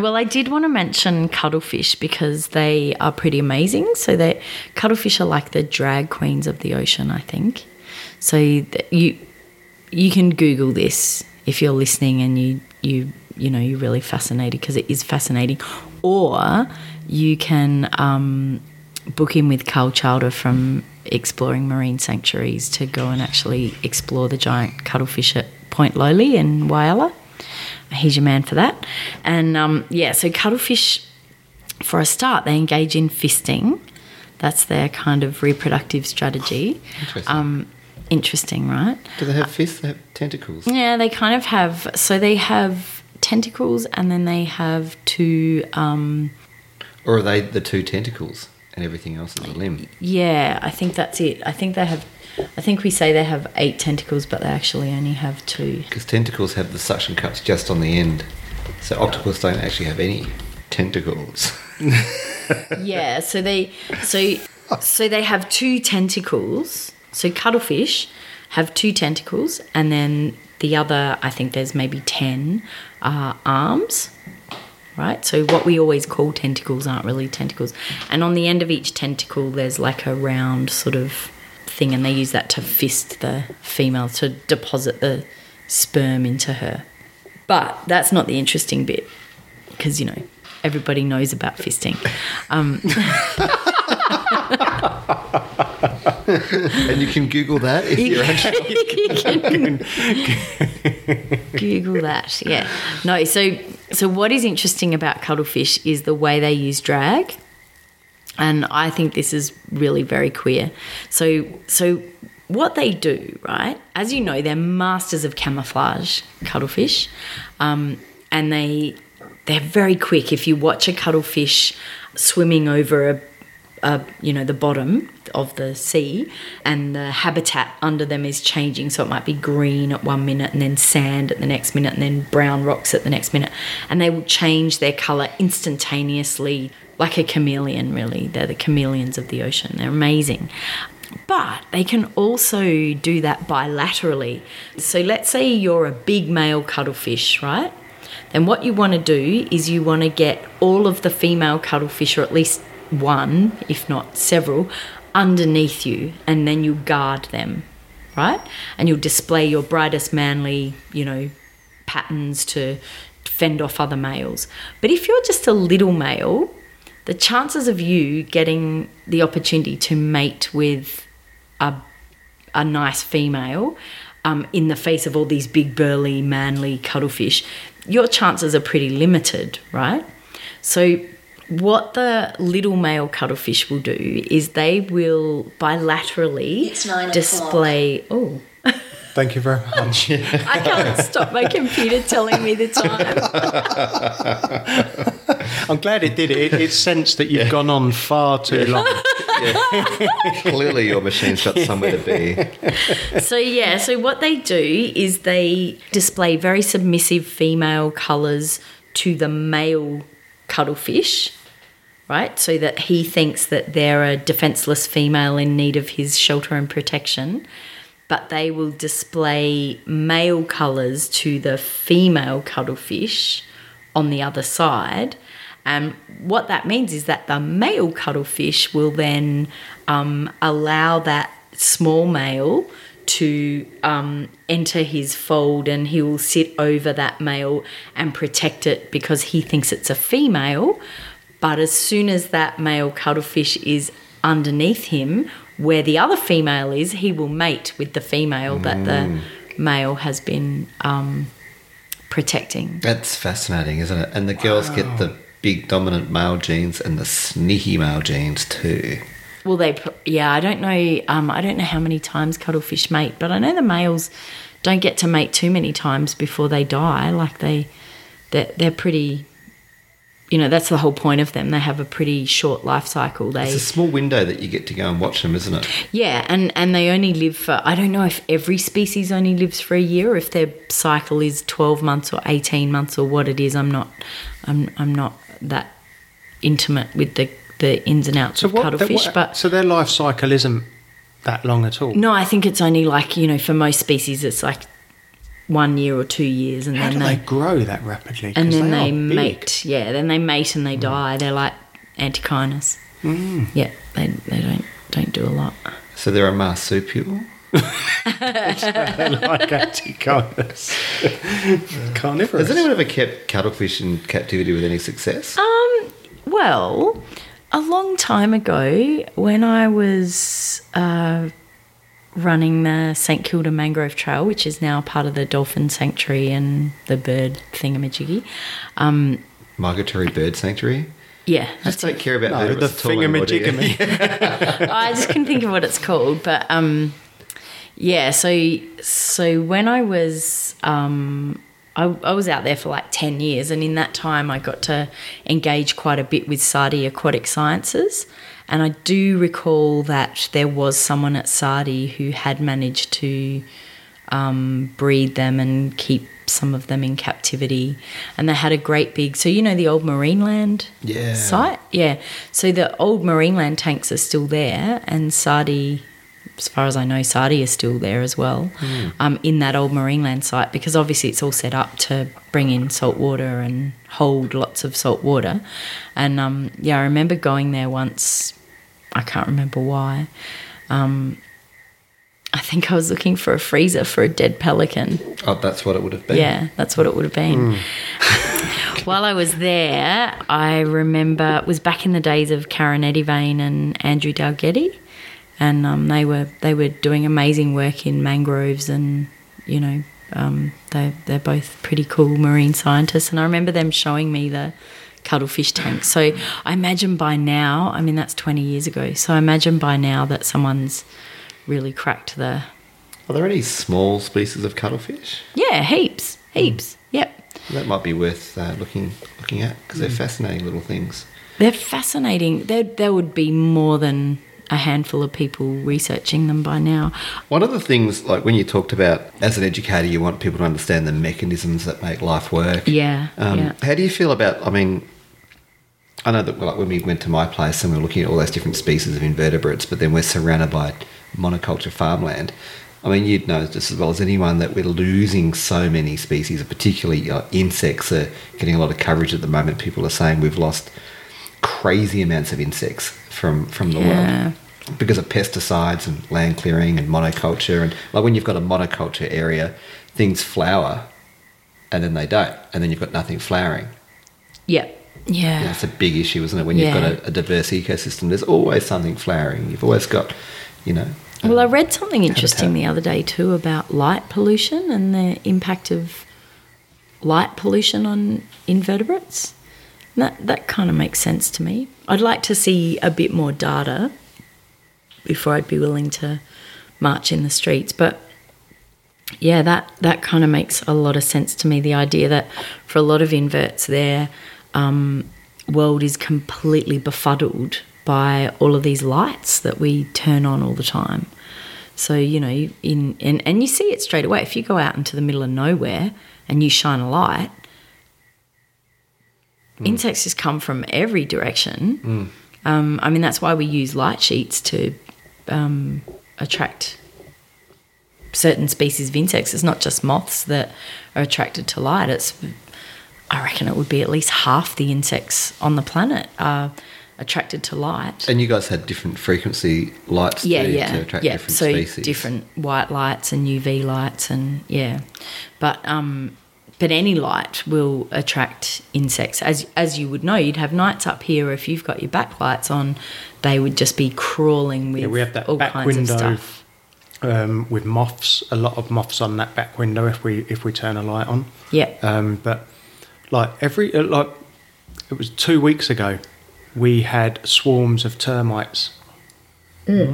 Well, I did want to mention cuttlefish because they are pretty amazing. So they cuttlefish are like the drag queens of the ocean, I think. So you you can Google this if you're listening and you you you know you're really fascinated because it is fascinating, or you can um, book in with Carl Chowder from Exploring Marine Sanctuaries to go and actually explore the giant cuttlefish at Point Lowly in Whyalla. He's your man for that. And um, yeah, so cuttlefish, for a start, they engage in fisting. That's their kind of reproductive strategy. Interesting. Um, interesting, right? Do they have fists? They have tentacles. Yeah, they kind of have. So they have tentacles, and then they have two. Um, Or are they the two tentacles and everything else is a limb? yeah, I think that's it. I think they have. I think we say they have eight tentacles, but they actually only have two. Because tentacles have the suction cups just on the end. So octopus don't actually have any tentacles. yeah, so they so so they have two tentacles. So cuttlefish have two tentacles, and then the other, I think there's maybe ten uh, arms. Right, so what we always call tentacles aren't really tentacles, and on the end of each tentacle, there's like a round sort of thing, and they use that to fist the female to deposit the sperm into her. But that's not the interesting bit, because you know everybody knows about fisting. Um, and you can Google that if you're actually. Google that. Yeah. No, so so what is interesting about cuttlefish is the way they use drag. And I think this is really very queer. So so what they do, right? As you know, they're masters of camouflage, cuttlefish. Um, and they they're very quick. If you watch a cuttlefish swimming over a uh, you know, the bottom of the sea, and the habitat under them is changing. So it might be green at one minute, and then sand at the next minute, and then brown rocks at the next minute, and they will change their color instantaneously, like a chameleon. Really, they're the chameleons of the ocean. They're amazing. But they can also do that bilaterally. So let's say you're a big male cuttlefish, right? Then what you want to do is you want to get all of the female cuttlefish, or at least one, if not several, underneath you, and then you guard them, right? And you'll display your brightest manly, you know, patterns to fend off other males. But if you're just a little male, the chances of you getting the opportunity to mate with a, a nice female um, in the face of all these big, burly, manly cuttlefish, your chances are pretty limited, right? So, what the little male cuttlefish will do is they will bilaterally It's nine o'clock. display. Oh, Thank you very much. I can't stop my computer telling me the time. I'm glad it did it. It, it sensed that you've gone on far too long. Clearly, your machine's got somewhere to be. So yeah, so what they do is they display very submissive female colours to the male cuttlefish, right? So that he thinks that they're a defenseless female in need of his shelter and protection. But they will display male colours to the female cuttlefish on the other side. And what that means is that the male cuttlefish will then um, allow that small male to um, enter his fold and he will sit over that male and protect it because he thinks it's a female. But as soon as that male cuttlefish is underneath him, where the other female is, he will mate with the female that the Mm. male has been um, protecting. That's fascinating, isn't it? And the girls get the big dominant male genes and the sneaky male genes too. Well, they yeah, I don't know. Um, I don't know how many times cuttlefish mate, but I know the males don't get to mate too many times before they die. Like they, they're, they're pretty. You know, that's the whole point of them. They have a pretty short life cycle. They It's a small window that you get to go and watch them, isn't it? Yeah, and, and they only live for, I don't know if every species only lives for a year, or if their cycle is 12 months or 18 months or what it is. I'm not, I'm, I'm not that intimate with the, the ins and outs of what- cuttlefish, what- but so their life cycle isn't that long at all. no, I think it's only like, you know, for most species, it's like one year or two years, and How then do they, they grow that rapidly? And then they, are big. mate. Yeah, then they mate and they die. They're like antechinus. Mm. Yeah, they, they don't, don't do a lot. So they're a marsupial. like antechinus. Carnivorous. Has anyone ever kept cuttlefish in captivity with any success? Um, well, a long time ago, when I was uh, running the St Kilda Mangrove Trail, which is now part of the Dolphin Sanctuary and the bird thingamajiggy, um, Migratory bird sanctuary. yeah, Just that's don't care about No, the vertebrates at all anymore, do you? thingamajigamy. I just couldn't think of what it's called, but um, yeah. So so when I was um, I, I was out there for like ten years, and in that time I got to engage quite a bit with SARDI Aquatic Sciences, and I do recall that there was someone at SARDI who had managed to um, breed them and keep some of them in captivity, and they had a great big. So you know the old Marineland Yeah. site, yeah. So the old Marineland tanks are still there, and SARDI, as far as I know, SARDI is still there as well, um, in that old Marineland site because obviously it's all set up to bring in salt water and hold lots of salt water. And um, yeah, I remember going there once. I can't remember why. Um, I think I was looking for a freezer for a dead pelican. Oh, that's what it would have been. Yeah, that's what it would have been. While I was there, I remember it was back in the days of Karen Edyvane and Andrew Dalgetty, and um, they were they were doing amazing work in mangroves, and you know um, they they're both pretty cool marine scientists. And I remember them showing me the cuttlefish tank. So I imagine by now, I mean that's twenty years ago. So I imagine by now that someone's really cracked the Are there any small species of cuttlefish? yeah heaps heaps. Yep. That might be worth uh, looking looking at because they're fascinating little things. They're fascinating. There, there would be more than a handful of people researching them by now. One of the things, like when you talked about as an educator, you want people to understand the mechanisms that make life work. Yeah, Um, yeah. How do you feel about? I mean, I know that like when we went to my place and we were looking at all those different species of invertebrates, but then we're surrounded by monoculture farmland. I mean, you'd know just as well as anyone that we're losing so many species, particularly uh, insects are getting a lot of coverage at the moment. People are saying we've lost crazy amounts of insects from from the Yeah. world because of pesticides and land clearing and monoculture. And like when you've got a monoculture area, things flower and then they don't, and then you've got nothing flowering. Yeah, yeah. Yeah, it's a big issue, isn't it? When you've got a, a diverse ecosystem, there's always something flowering. You've always got, you know. Well, I um, read something interesting habitat. the other day too about light pollution and the impact of light pollution on invertebrates. That that kind of makes sense to me. I'd like to see a bit more data before I'd be willing to march in the streets, but yeah, that that kind of makes a lot of sense to me. The idea that for a lot of inverts, their um, world is completely befuddled by all of these lights that we turn on all the time. So you know, in and, and you see it straight away. If you go out into the middle of nowhere and you shine a light, insects just come from every direction. Um, I mean, that's why we use light sheets to um, attract certain species of insects. It's not just moths that are attracted to light. It's, I reckon, it would be at least half the insects on the planet are attracted to light. And you guys had different frequency lights yeah, to, yeah, to attract yeah. different so species. different white lights and UV lights and yeah, but um, but any light will attract insects. As as you would know, you'd have nights up here. If you've got your backlights on, they would just be crawling with Yeah, we have that all back kinds window of stuff. um, with moths. A lot of moths on that back window if we if we turn a light on. Yeah. Um, but like every uh, like it was two weeks ago, we had swarms of termites.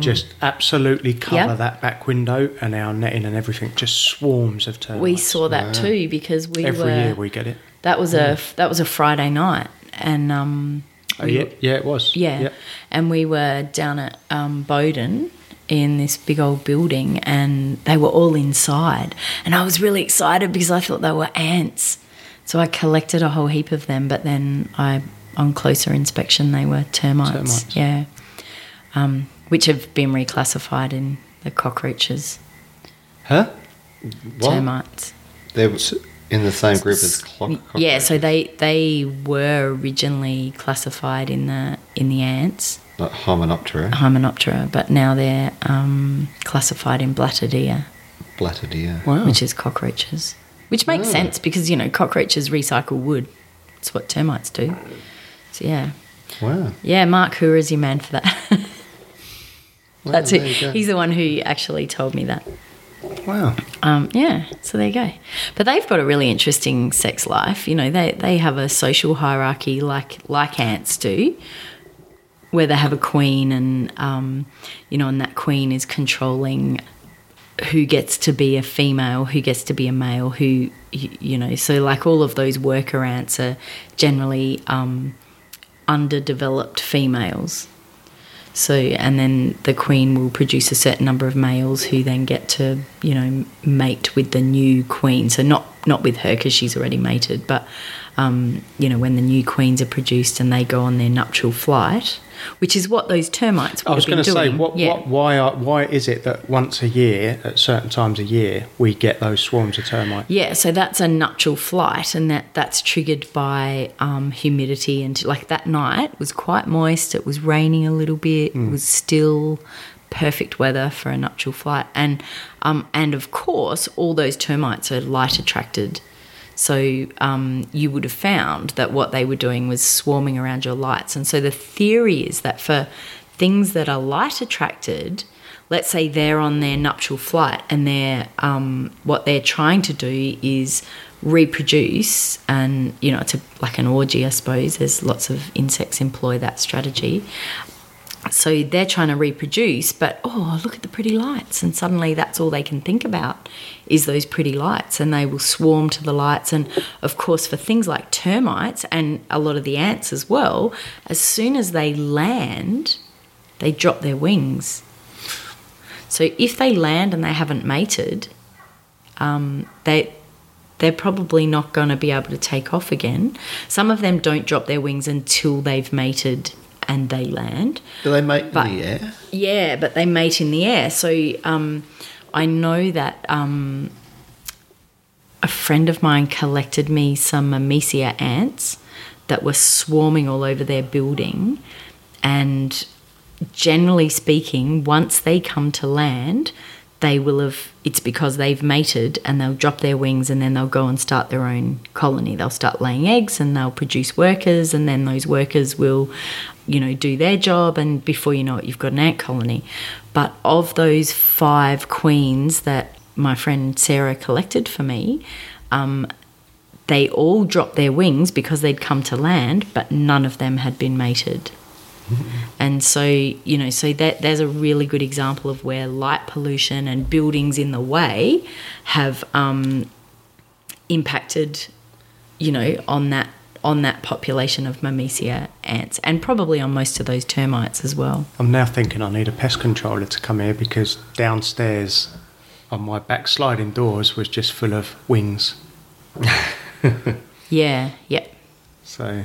Just absolutely cover Mm. Yeah. that back window and our netting and everything. Just swarms of termites. we saw that too because we every were. year we get it. that was a that was a Friday night, and um, Oh, we yeah, were- yeah, it was. Yeah. Yep. And we were down at um, Bowden in this big old building and they were all inside. And I was really excited because I thought they were ants. So I collected a whole heap of them, but then I, on closer inspection, they were termites. Termites. Yeah. Um, which have been reclassified in the cockroaches, Huh? What? termites. They're in the same group as clock. Yeah, so they they were originally classified in the in the ants, Like Hymenoptera, Hymenoptera, but now they're um, classified in Blattodea, Blattodea. Wow. which is cockroaches. Which makes sense because you know cockroaches recycle wood. It's what termites do. So yeah, Wow. yeah. Mark Hoore is your man for that. Wow, That's it. He's the one who actually told me that. Wow. Um, yeah, so there you go. But they've got a really interesting sex life. You know, they, they have a social hierarchy like like ants do, where they have a queen, and um, you know, and that queen is controlling who gets to be a female, who gets to be a male, who you, you know. So like all of those worker ants are generally um, underdeveloped females. So, and then the queen will produce a certain number of males who then get to, you know, mate with the new queen. So not not with her because she's already mated, but um, you know, when the new queens are produced and they go on their nuptial flight, which is what those termites I was going to say, what, Yeah. what, why, are, why is it that once a year, at certain times a year, we get those swarms of termites? Yeah, so that's a nuptial flight, and that that's triggered by um, humidity. And like that night was quite moist. It was raining a little bit. It was still perfect weather for a nuptial flight, and um, and of course, all those termites are light attracted. So um, you would have found that what they were doing was swarming around your lights. And so the theory is that for things that are light attracted, let's say they're on their nuptial flight and they're um, what they're trying to do is reproduce and you know it's a, like an orgy i suppose. There's lots of insects employ that strategy. So they're trying to reproduce but oh look at the pretty lights. And suddenly that's all they can think about is those pretty lights and they will swarm to the lights and of course for things like termites and a lot of the ants as well as soon as they land they drop their wings so if they land and they haven't mated um, they they're probably not going to be able to take off again. Some of them don't drop their wings until they've mated and they land. Do they make But- in the air? Yeah, but they mate in the air. So um, I know that um, a friend of mine collected me some Myrmecia ants that were swarming all over their building. And generally speaking, once they come to land, they will have, it's because they've mated and they'll drop their wings and then they'll go and start their own colony. They'll start laying eggs and they'll produce workers, and then those workers will, you know, do their job. And before you know it, you've got an ant colony. But of those five queens that my friend Sarah collected for me, um, they all dropped their wings because they'd come to land, but none of them had been mated. And so, you know, so that there's a really good example of where light pollution and buildings in the way have um, impacted, you know, on that on that population of Myrmecia ants, and probably on most of those termites as well. I'm now thinking I need a pest controller to come here because downstairs on my back sliding doors was just full of wings. Yeah, yeah. So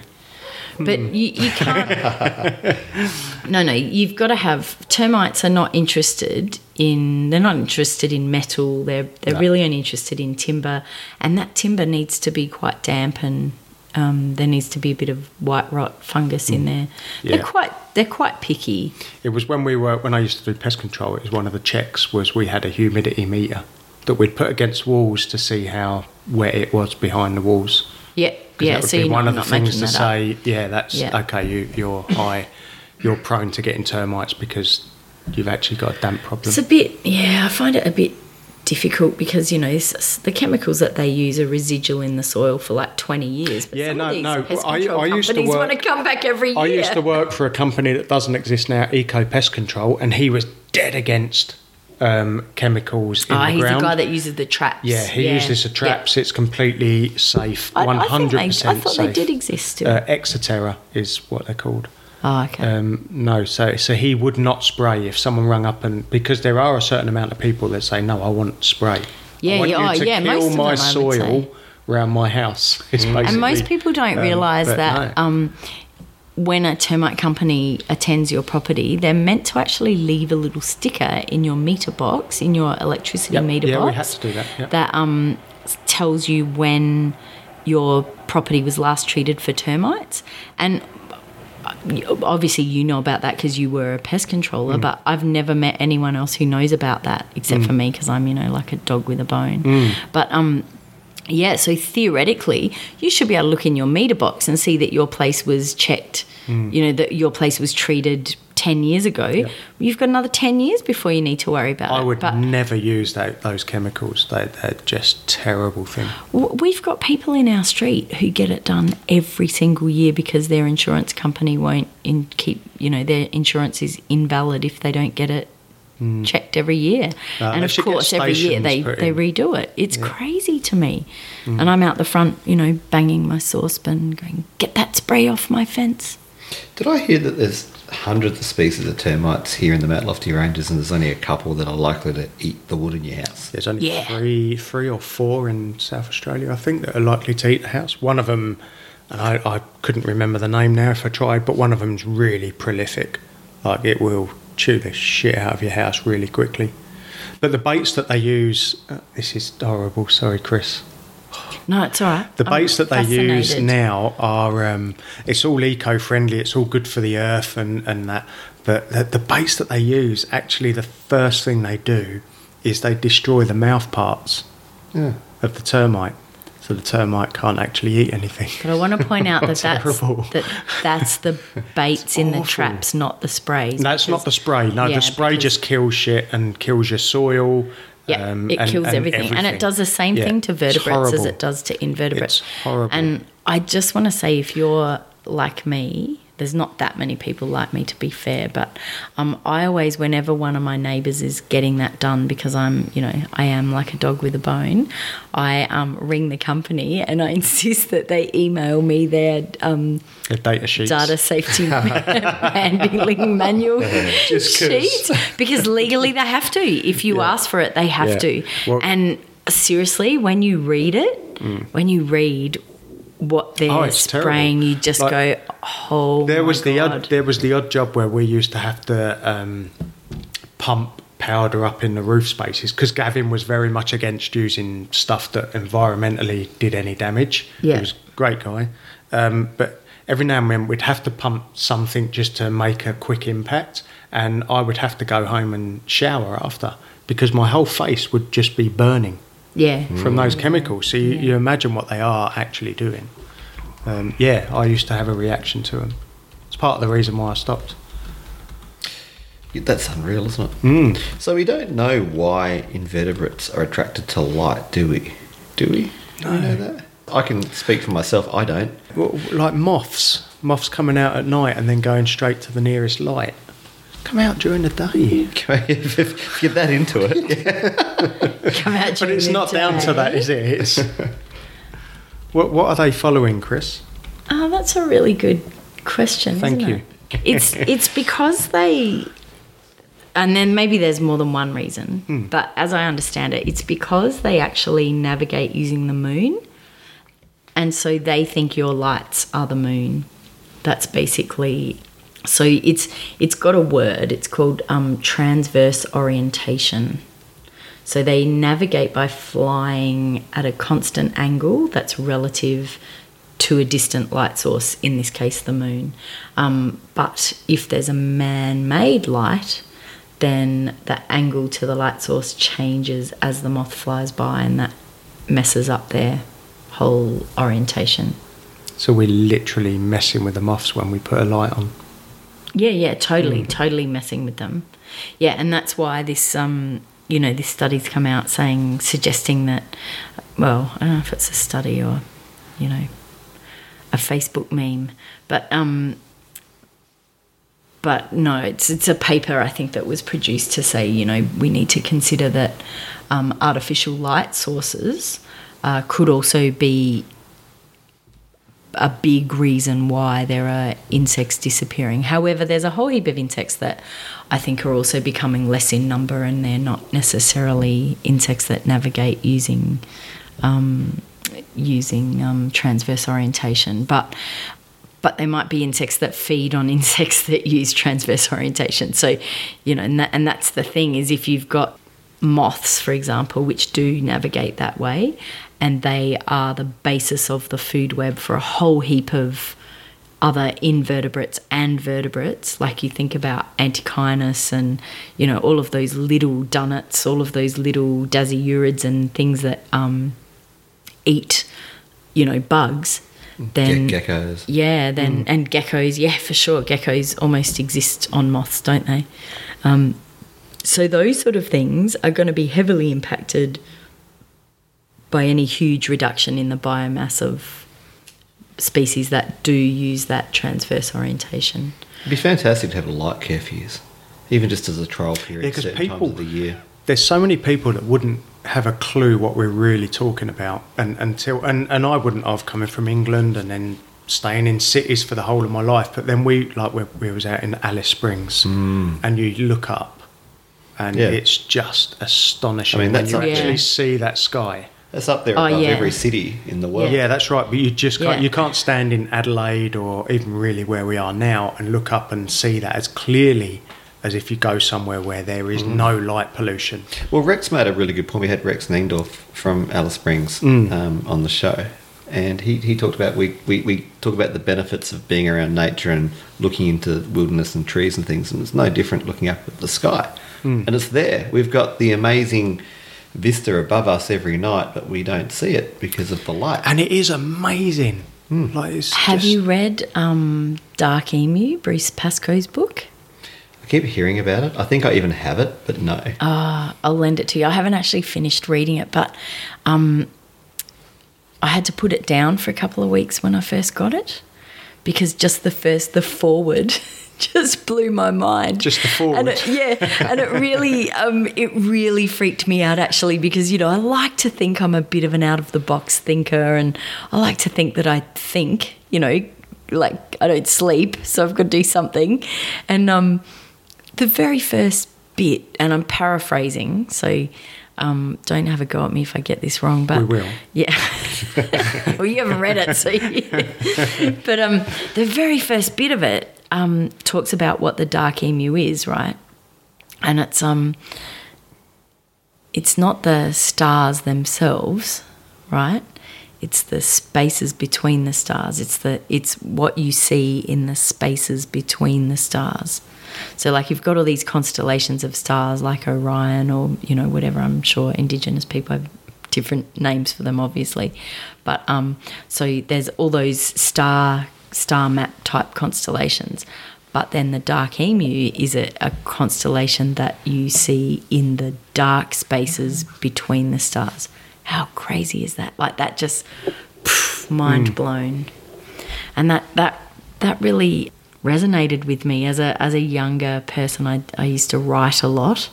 But hmm. you, you can't. no, no, you've got to have. Termites are not interested in. They're not interested in metal. They're they're No. really only interested in timber, and that timber needs to be quite damp and. Um, there needs to be a bit of white rot fungus in there. They're quite they're quite picky. it was when we were when I used to do pest control. It was one of the checks was we had a humidity meter that we'd put against walls to see how wet it was behind the walls. Yeah, yeah. that would So be one not, of the things to that up. say. Yeah, that's Yeah. okay. You, you're high. You're prone to getting termites because you've actually got a damp problem. It's a bit, yeah, I find it a bit difficult because, you know, the chemicals that they use are residual in the soil for like 20 years. But Yeah, no, no, I- I used to work- want to come back every year. I used to work for a company that doesn't exist now, Eco Pest Control, and he was dead against um, chemicals in Ah, the he's ground. the guy that uses the traps. yeah, he uses the yeah. traps. It's completely safe, one hundred percent one think they- hundred I thought they did exist. Uh, Exterra is what they're called. Oh, okay. Um, no, so so he would not spray if someone rung up and because there are a certain amount of people that say no, I want spray. Yeah, I want yeah, you oh, yeah, kill most of my them, soil around my house. It's and most people don't um, realise that no. um, when a termite company attends your property, they're meant to actually leave a little sticker in your meter box, in your electricity Yep, meter yeah, box. we had to do that, yep. That um, tells you when your property was last treated for termites. And obviously, you know about that because you were a pest controller, Mm. but I've never met anyone else who knows about that except for me because I'm, you know, like a dog with a bone. Mm. But um, yeah, so theoretically, you should be able to look in your meter box and see that your place was checked, Mm. you know, that your place was treated 10 years ago. You've got another 10 years before you need to worry about I it. I would But never use that, those chemicals. They, they're just terrible thing. we've got people in our street who get it done every single year because their insurance company won't in keep, you know, their insurance is invalid if they don't get it. Hmm. Checked every year, No, and of course, every year they, they redo it. It's crazy to me, hmm. and I'm out the front, you know, banging my saucepan, going, "Get that spray off my fence." Did I hear that there's hundreds of species of termites here in the Mount Lofty Ranges, and there's only a couple that are likely to eat the wood in your house? There's only Yeah. three, three or four in South Australia, I think, that are likely to eat the house. One of them, and I, I couldn't remember the name now if I tried, but one of them's really prolific. Like it will chew the shit out of your house really quickly. But the baits that they use, uh, this is horrible. Sorry, Chris. No, it's all right. The I'm baits that they use now are um, it's all eco-friendly. It's all good for the earth and, and that. But the, the baits that they use, actually, the first thing they do is they destroy the mouth parts Yeah. of the termite, so the termite can't actually eat anything. But I want to point out that that's that that's the baits in the traps, not the sprays. That's not the spray. No, Yeah, the spray because- just kills shit and kills your soil. Yeah, um, it and- kills and everything. and it does the same Yeah, thing to vertebrates as it does to invertebrates. It's horrible. And I just want to say, if you're like me, there's not that many people like me to be fair, but um, I always, whenever one of my neighbours is getting that done, because I'm, you know, I am like a dog with a bone, I um, ring the company and I insist that they email me their um, The data sheets. data safety handling manual sheet because legally they have to. If you Yeah. ask for it, they have Yeah. to. Well- and seriously, when you read it, when you read what they're Oh, spraying, terrible. you just Like, go, "Oh there my was the God. odd there was the odd job where we used to have to um, pump powder up in the roof spaces because Gavin was very much against using stuff that environmentally did any damage. Yeah. he was a great guy, um, but every now and then we'd have to pump something just to make a quick impact, and I would have to go home and shower after because my whole face would just be burning yeah." from those chemicals. So you, you imagine what they are actually doing. Um, yeah, I used to have a reaction to them. It's part of the reason why I stopped. That's unreal, isn't it? Mm. So we don't know why invertebrates are attracted to light, do we? Do we? Do we know that? I can speak for myself. I don't. Well, like moths, moths coming out at night and then going straight to the nearest light. Come out during the day. if, if you get that into it, yeah. Come out But it's the not down to that, is it? It's what what are they following, Chris? Oh, that's a really good question. Thank isn't you. it? It's it's because they, and then maybe there's more than one reason. Hmm. But as I understand it, it's because they actually navigate using the moon, and so they think your lights are the moon. That's basically. So it's it's got a word. It's called um, transverse orientation. So they navigate by flying at a constant angle that's relative to a distant light source, in this case, the moon. Um, but if there's a man made light, then the angle to the light source changes as the moth flies by, and that messes up their whole orientation. So we're literally messing with the moths when we put a light on. Yeah, yeah, totally, totally messing with them. Yeah, and that's why this, um, you know, this study's come out saying, suggesting that, well, I don't know if it's a study or, you know, a Facebook meme, but um, but no, it's it's a paper I think that was produced to say, you know, we need to consider that um, artificial light sources uh, could also be a big reason why there are insects disappearing. However, there's a whole heap of insects that I think are also becoming less in number, and they're not necessarily insects that navigate using um, using um, transverse orientation, but but there might be insects that feed on insects that use transverse orientation. So, you know, and, that, and that's the thing is if you've got moths, for example, which do navigate that way, and they are the basis of the food web for a whole heap of other invertebrates and vertebrates, like you think about Antechinus and you know all of those little dunnarts, all of those little dasyurids and things that um, eat, you know, bugs. Then Ge- geckos. yeah, then and geckos, yeah, for sure. Geckos almost exist on moths, don't they? Um, so those sort of things are going to be heavily impacted by any huge reduction in the biomass of species that do use that transverse orientation. It'd be fantastic to have a light curfews, even just as a trial period, Yeah, 'cause certain people- times of the year. There's so many people that wouldn't have a clue what we're really talking about, and until and, and I wouldn't. I've coming from England and then staying in cities for the whole of my life. But then we like we, we was out in Alice Springs, mm. and you look up, and Yeah. it's just astonishing I mean, when you actually Yeah. see that sky. That's up there Oh, above yeah. every city in the world. Yeah, that's right. But you just can't, Yeah. you can't stand in Adelaide or even really where we are now and look up and see that as clearly as if you go somewhere where there is Mm. no light pollution. Well, Rex made a really good point. We had Rex Neindorf from Alice Springs Mm. um, on the show, and he, he talked about we, we, we talk about the benefits of being around nature and looking into wilderness and trees and things, and it's no different looking up at the sky, Mm. and it's there. We've got the amazing vista above us every night, but we don't see it because of the light. And it is amazing. Like it's Have just- you read um, Dark Emu, Bruce Pascoe's book? I keep hearing about it. I think I even have it, but no. Uh, I'll lend it to you. I haven't actually finished reading it, but um, I had to put it down for a couple of weeks when I first got it because just the first, the foreword. Just blew my mind. Just the foreword. and it, yeah, and it really, um, it really freaked me out actually because you know I like to think I'm a bit of an out of the box thinker, and I like to think that I think, you know, like I don't sleep, so I've got to do something, and um, the very first bit, and I'm paraphrasing, so um, don't have a go at me if I get this wrong. But We will. yeah. well, you haven't read it, so. You, but um, the very first bit of it um, talks about what the dark emu is, right? And it's um, it's not the stars themselves, right? It's the spaces between the stars. It's the it's what you see in the spaces between the stars. So like you've got all these constellations of stars like Orion or you know whatever. I'm sure indigenous people have different names for them obviously. But um so there's all those star star map type constellations. But then the dark emu is a, a constellation that you see in the dark spaces mm-hmm. between the stars. How crazy is that? Like that just pff, mind mm. blown. And that that that really resonated with me as a as a younger person. I I used to write a lot.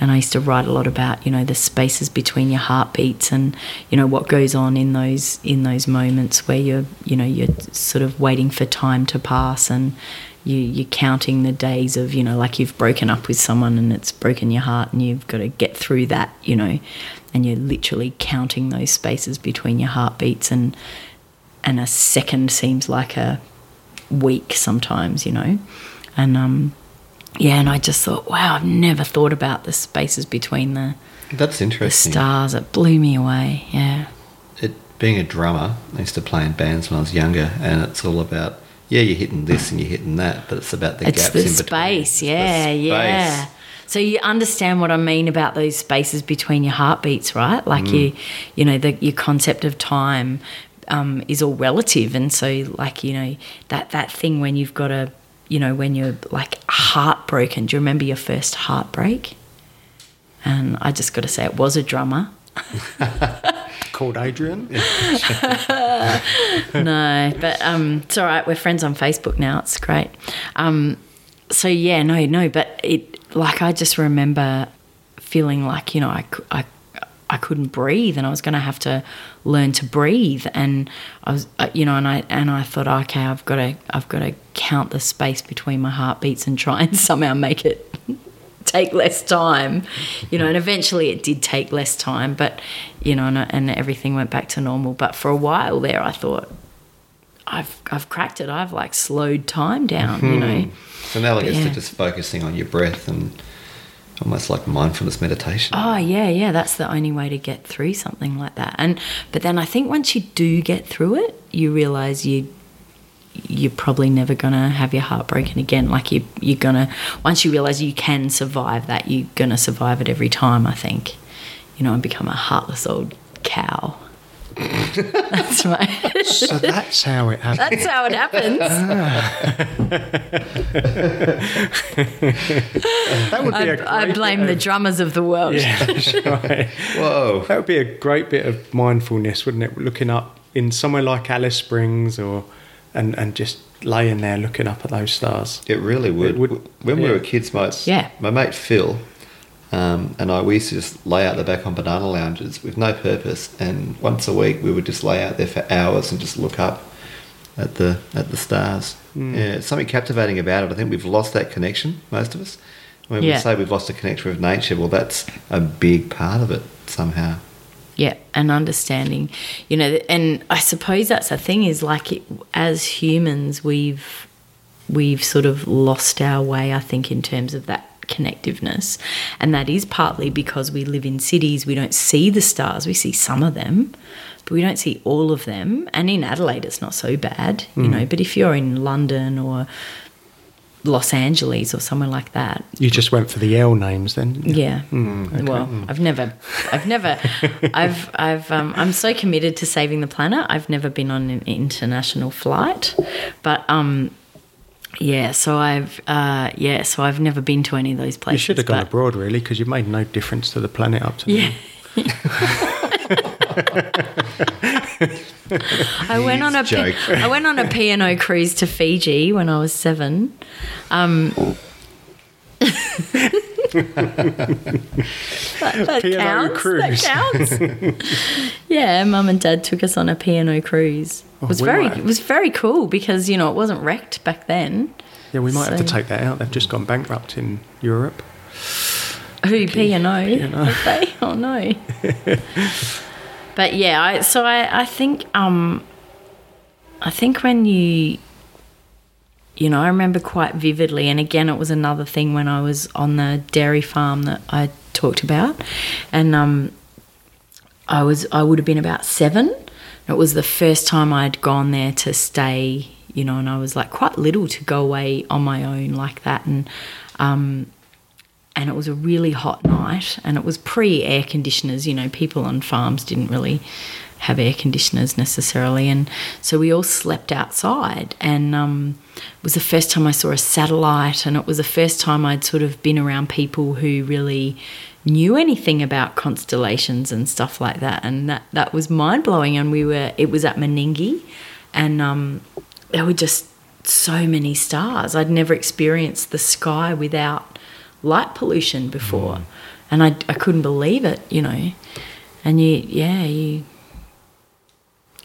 And I used to write a lot about, you know, the spaces between your heartbeats and, you know, what goes on in those in those moments where you're, you know, you're sort of waiting for time to pass and you, you're counting the days of, you know, like you've broken up with someone and it's broken your heart and you've got to get through that, you know, and you're literally counting those spaces between your heartbeats and and a second seems like a week sometimes, you know. And um yeah, and I just thought, wow, I've never thought about the spaces between the, That's the interesting. stars. It blew me away. Yeah. it, being a drummer, I used to play in bands when I was younger, and it's all about yeah, you're hitting this and you're hitting that, but it's about the it's gaps the in between. space. It's the Yeah, space. yeah. Yeah. So you understand what I mean about those spaces between your heartbeats, right? Like you, you know, the, your concept of time um, is all relative, and so like you know that that thing when you've got a, you know, when you're like heartbroken. Do you remember your first heartbreak? And I just got to say, it was a drummer. Called Adrian. no, but um, it's all right. We're friends on Facebook now. It's great. Um, so yeah, no, no, but it like I just remember feeling like you know I, I, I couldn't breathe and I was going to have to learn to breathe. And I was uh, you know and I and I thought okay I've got to I've got to count the space between my heartbeats and try and somehow make it take less time you know and eventually it did take less time but you know and, and everything went back to normal. But for a while there I thought I've I've cracked it. I've like slowed time down you know? So now like it's yeah. to just focusing on your breath and almost like mindfulness meditation. Oh yeah, yeah, that's the only way to get through something like that. And but then I think once you do get through it, you realize you you're probably never gonna have your heart broken again. Like you you're gonna once you realize you can survive that, you're gonna survive it every time. I think, you know, and become a heartless old cow. That's right. so that's how it happens. that's how it happens. Ah. That would be a I, I blame bit the drummers of the world. Yeah, that's right. Whoa. That would be a great bit of mindfulness, wouldn't it? Looking up in somewhere like Alice Springs or and and just laying there looking up at those stars. It really would. It would- when we were kids, my, Yeah. my mate Phil um, and I, we used to just lay out the back on banana lounges with no purpose. And once a week, we would just lay out there for hours and just look up at the at the stars. Hmm. Yeah, something captivating about it. I think we've lost that connection, most of us. When Yeah. we say we've lost a connection with nature, well, that's a big part of it somehow. Yeah, and understanding, you know, and I suppose that's the thing is like it, as humans, we've we've sort of lost our way. I think in terms of that connectiveness, and that is partly because we live in cities. We don't see the stars. We see some of them, but we don't see all of them. And in Adelaide, it's not so bad, you know. But if you're in London or Los Angeles or somewhere like that, You just went for the L names then. didn't you? yeah. Well, I've never, I've never, I've, I've, um, I'm so committed to saving the planet. I've never been on an international flight, but um, yeah. So I've, uh, yeah. So I've never been to any of those places. You should have gone but- abroad really because you made no difference to the planet up to Yeah. I went on a P- joke. I went on a P and O cruise to Fiji when I was seven. Um, that, that P&O counts. cruise. That counts. yeah, mum and dad took us on a P and O cruise. It was we very might- it was very cool because you know it wasn't wrecked back then. Yeah, we might have to take that out. They've just gone bankrupt in Europe. Who P and O? They? Oh no. but yeah, I, so I, I think um, I think when you you know I remember quite vividly, and again it was another thing when I was on the dairy farm that I talked about, and um, I was I would have been about seven. It was the first time I'd gone there to stay, you know, and I was like quite little to go away on my own like that, and um, and it was a really hot night and it was pre air conditioners you know people on farms didn't really have air conditioners necessarily. And so we all slept outside and um, it was the first time i saw a satellite and it was the first time i'd sort of been around people who really knew anything about constellations and stuff like that and that, that was mind-blowing. And we were it was at Meningie and um, there were just so many stars. I'd never experienced the sky without light pollution before and I, I couldn't believe it you know. And you yeah you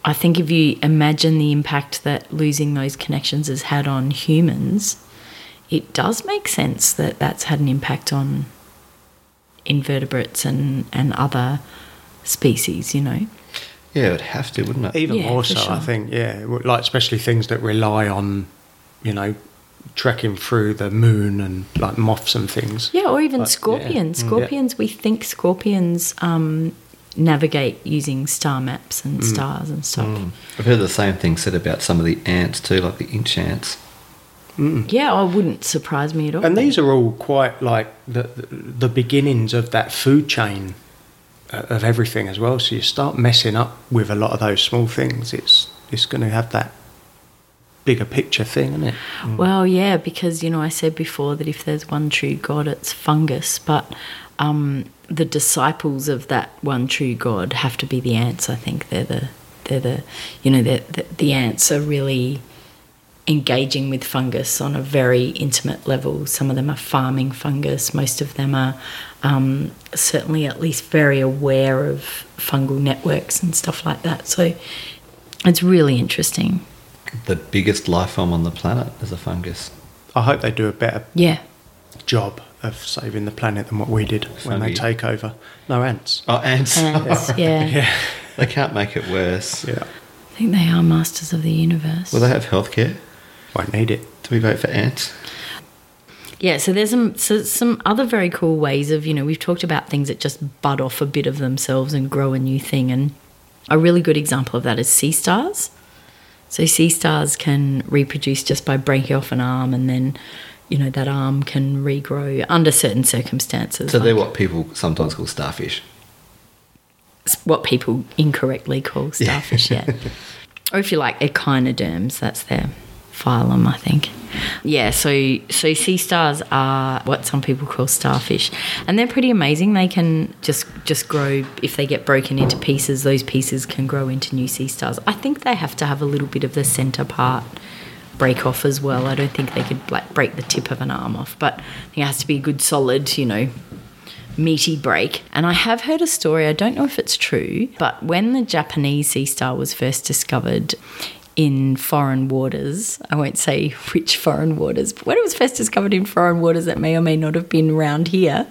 i think if you imagine the impact that losing those connections has had on humans it does make sense that that's had an impact on invertebrates and and other species you know Yeah, it would have to, wouldn't it? Even Yeah, more for so, I think. Yeah, like especially things that rely on, you know, trekking through the moon and like moths and things. Yeah, or even But, yeah. scorpions. Mm. Scorpions, we think scorpions um, navigate using star maps and stars and stuff. I've heard the same thing said about some of the ants too, like the inch ants. Yeah, I wouldn't surprise me at all. And these are all quite like the, the, beginnings of that food chain uh, of everything as well. So you start messing up with a lot of those small things, it's it's going to have that bigger picture thing, isn't it? Well, yeah, because you know I said before that if there's one true God, it's fungus, but um, the disciples of that one true God have to be the ants. I think they're the they're the you know the the, the ants are really engaging with fungus on a very intimate level. Some of them are farming fungus. Most of them are um, certainly at least very aware of fungal networks and stuff like that. So it's really interesting. The biggest life form on the planet is a fungus. I hope they do a better Yeah. job of saving the planet than what we did when they take over. No ants. Oh, ants. Ants, yeah. Yeah. they can't make it worse. Yeah. I think they are masters of the universe. Will they have healthcare? Won't need it. Do we vote for ants? Yeah, so there's some so some other very cool ways of you know we've talked about things that just bud off a bit of themselves and grow a new thing, and a really good example of that is sea stars. So sea stars can reproduce just by breaking off an arm, and then you know that arm can regrow under certain circumstances. So they're what people sometimes call starfish. what people incorrectly call Yeah. starfish, yeah. or if you like, echinoderms, that's their phylum, I think. Yeah, so so sea stars are what some people call starfish, and they're pretty amazing. They can just just grow if they get broken into pieces. Those pieces can grow into new sea stars. I think they have to have a little bit of the center part break off as well. I don't think they could like break the tip of an arm off, but it has to be a good solid, you know, meaty break. And I have heard a story, I don't know if it's true, but when the Japanese sea star was first discovered in foreign waters, I won't say which foreign waters, but when it was first discovered in foreign waters that may or may not have been around here,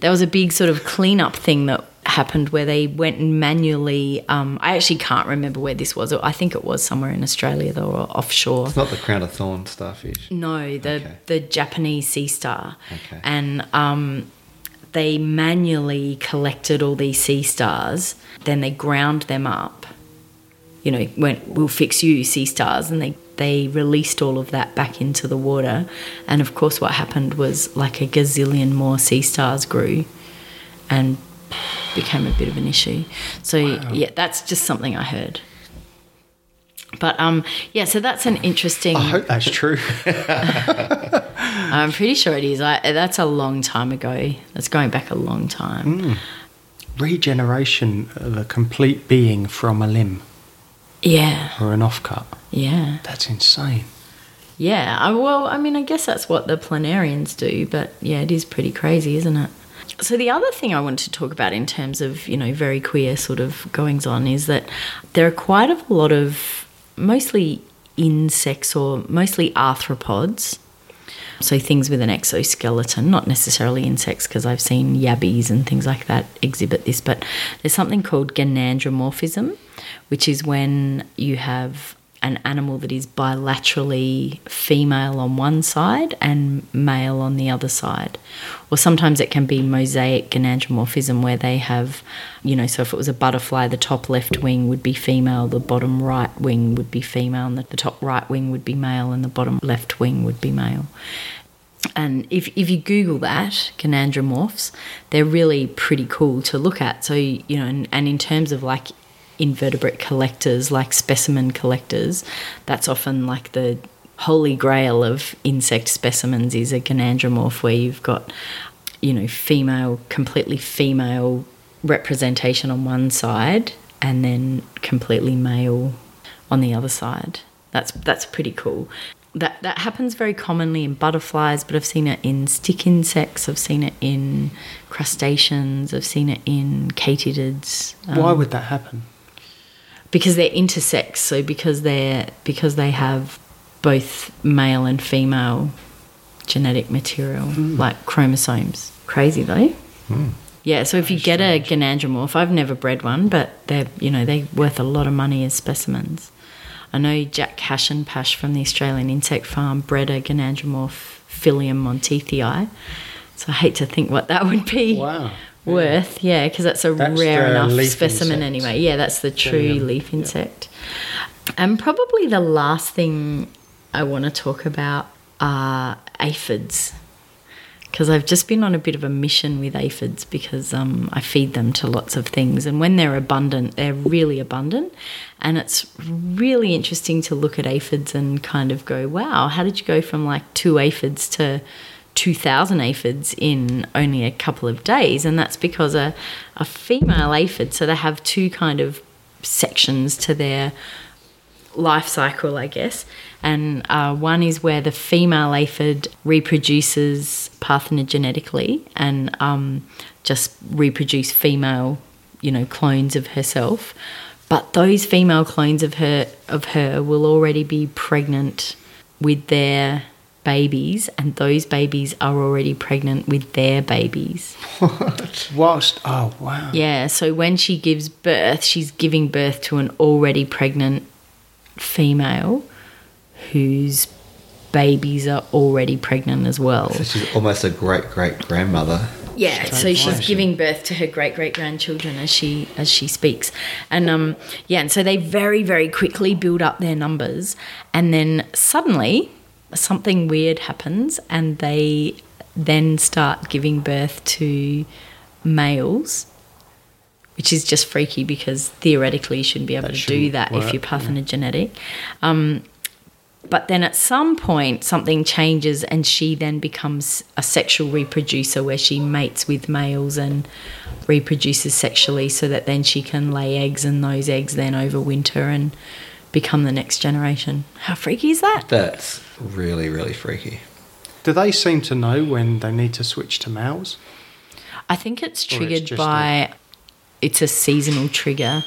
there was a big sort of cleanup thing that happened where they went and manually um, I actually can't remember where this was. I think it was somewhere in Australia though or offshore. It's not the crown of thorns starfish. No, the Okay. the Japanese sea star, Okay. and um, they manually collected all these sea stars. Then they ground them up. You know, went we'll fix you sea stars, and they they released all of that back into the water. And of course, what happened was like a gazillion more sea stars grew, and became a bit of an issue. So yeah, that's just something I heard. But um, yeah, so that's an interesting. I hope that's true. I'm pretty sure it is. I, that's a long time ago. That's going back a long time. Regeneration of a complete being from a limb Yeah, or an offcut. yeah, That's insane. yeah. I, well, I mean, I guess that's what the planarians do, but yeah, it is pretty crazy, isn't it? So the other thing I want to talk about in terms of you know very queer sort of goings on is that there are quite a lot of mostly insects or mostly arthropods. So things with an exoskeleton, not necessarily insects, because I've seen yabbies and things like that exhibit this, but there's something called gynandromorphism, which is when you have an animal that is bilaterally female on one side and male on the other side. Or sometimes it can be mosaic gynandromorphism where they have, you know, so if it was a butterfly, the top left wing would be female, the bottom right wing would be female, and the, the top right wing would be male, and the bottom left wing would be male. And if, if you Google that, gynandromorphs, they're really pretty cool to look at. So, you know, and, and in terms of like invertebrate collectors, like specimen collectors, that's often like the holy grail of insect specimens is a gynandromorph where you've got, you know, female, completely female representation on one side and then completely male on the other side. That's that's pretty cool. That that happens very commonly in butterflies, but I've seen it in stick insects. I've seen it in crustaceans. I've seen it in katydids. Um, Why would that happen? Because they're intersex. So because they're because they have both male and female genetic material, hmm. like chromosomes. Crazy though. Hmm. Yeah, so if you get a gynandromorph, I've never bred one, but they're you know they're worth a lot of money as specimens. I know Jack Hasenpusch from the Australian Insect Farm bred a gynandromorph Phyllium monteithi. So I hate to think what that would be Wow. Worth. Yeah, because that's a That's rare enough specimen insect. anyway. Yeah, that's the true Phyllium, leaf yeah. insect. And probably the last thing I want to talk about are aphids. Because I've just been on a bit of a mission with aphids because um, I feed them to lots of things. And when they're abundant, they're really abundant. And it's really interesting to look at aphids and kind of go, wow, how did you go from like two aphids to 2,000 aphids in only a couple of days? And that's because a, a female aphid, so they have two kind of sections to their life cycle, I guess. And uh, one is where the female aphid reproduces parthenogenetically and um, just reproduce female, you know, clones of herself. But those female clones of her of her will already be pregnant with their babies, and those babies are already pregnant with their babies. What? Whilst, oh wow. Yeah, so when she gives birth, she's giving birth to an already pregnant female whose babies are already pregnant as well. So she's almost a great great grandmother. Yeah, so she's giving birth to her great great grandchildren as she as she speaks, and um yeah, and so they very very quickly build up their numbers, and then suddenly something weird happens, and they then start giving birth to males, which is just freaky because theoretically you shouldn't be able That to do that if you're parthenogenetic. Um, but then at some point something changes and she then becomes a sexual reproducer where she mates with males and reproduces sexually so that then she can lay eggs and those eggs then overwinter and become the next generation. How freaky is that? That's really really freaky. Do they seem to know when they need to switch to males? I think it's Or it's triggered just by it's a seasonal trigger.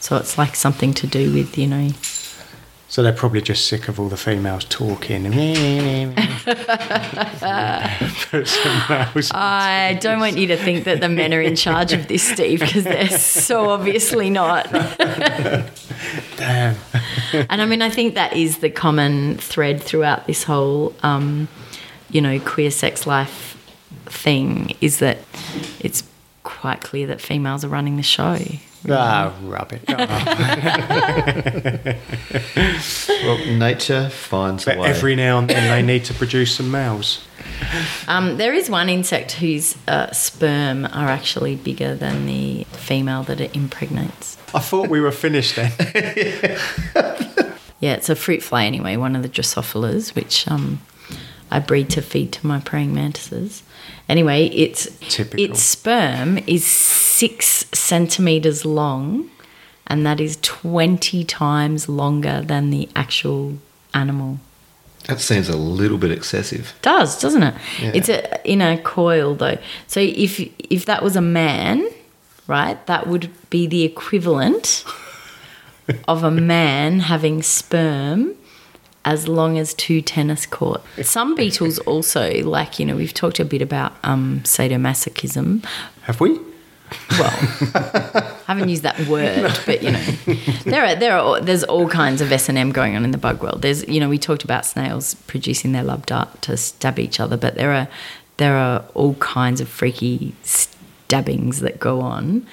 So it's like something to do with, you know, So they're probably just sick of all the females talking. Put some males. I don't want you to think that the men are in charge of this, Steve, because they're so obviously not. Damn. and I mean, I think that is the common thread throughout this whole, um, you know, queer sex life thing is that it's quite clear that females are running the show. Ah, rub it. Oh. Well, nature finds But a way. every now and then they need to produce some males. Um, there is one insect whose uh, sperm are actually bigger than the female that it impregnates. I thought we were finished then. Yeah, it's a fruit fly anyway, one of the Drosophilas, which um, I breed to feed to my praying mantises. Anyway, its Typical. its sperm is six centimeters long, and that is twenty times longer than the actual animal. That seems a little bit excessive. Does doesn't it? Yeah. It's a in a coil though. So if if that was a man, right, that would be the equivalent of a man having sperm as long as two tennis courts. Some beetles also, like you know, we've talked a bit about um, sadomasochism. Have we? Well, I haven't used that word, but you know, there are there are there's all kinds of S and M going on in the bug world. There's you know we talked about snails producing their love dart to stab each other, but there are there are all kinds of freaky stabbings that go on.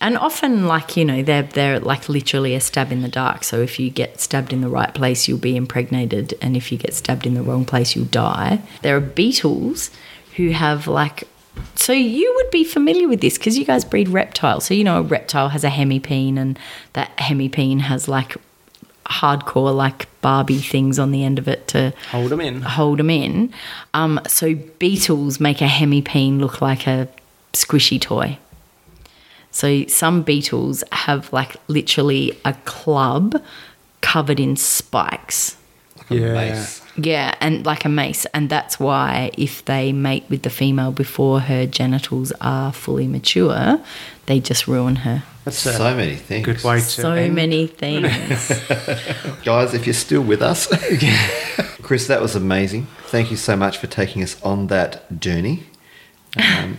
And often, like you know, they're they're like literally a stab in the dark. So if you get stabbed in the right place, you'll be impregnated, and if you get stabbed in the wrong place, you'll die. There are beetles who have like so you would be familiar with this because you guys breed reptiles. So you know a reptile has a hemipene, and that hemipene has like hardcore like Barbie things on the end of it to Hold them in. hold them in. Um, so beetles make a hemipene look like a squishy toy. So some beetles have like literally a club covered in spikes. A Yeah. Mace. Yeah, and like a mace. And that's why if they mate with the female before her genitals are fully mature, they just ruin her. That's So many things. good way to So end. many things. Guys, if you're still with us, Chris, that was amazing. Thank you so much for taking us on that journey. Um,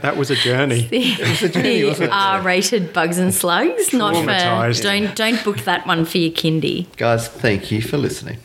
that was a journey. was a journey the R-rated bugs and slugs. Not for don't don't book that one for your kindy. guys, thank you for listening.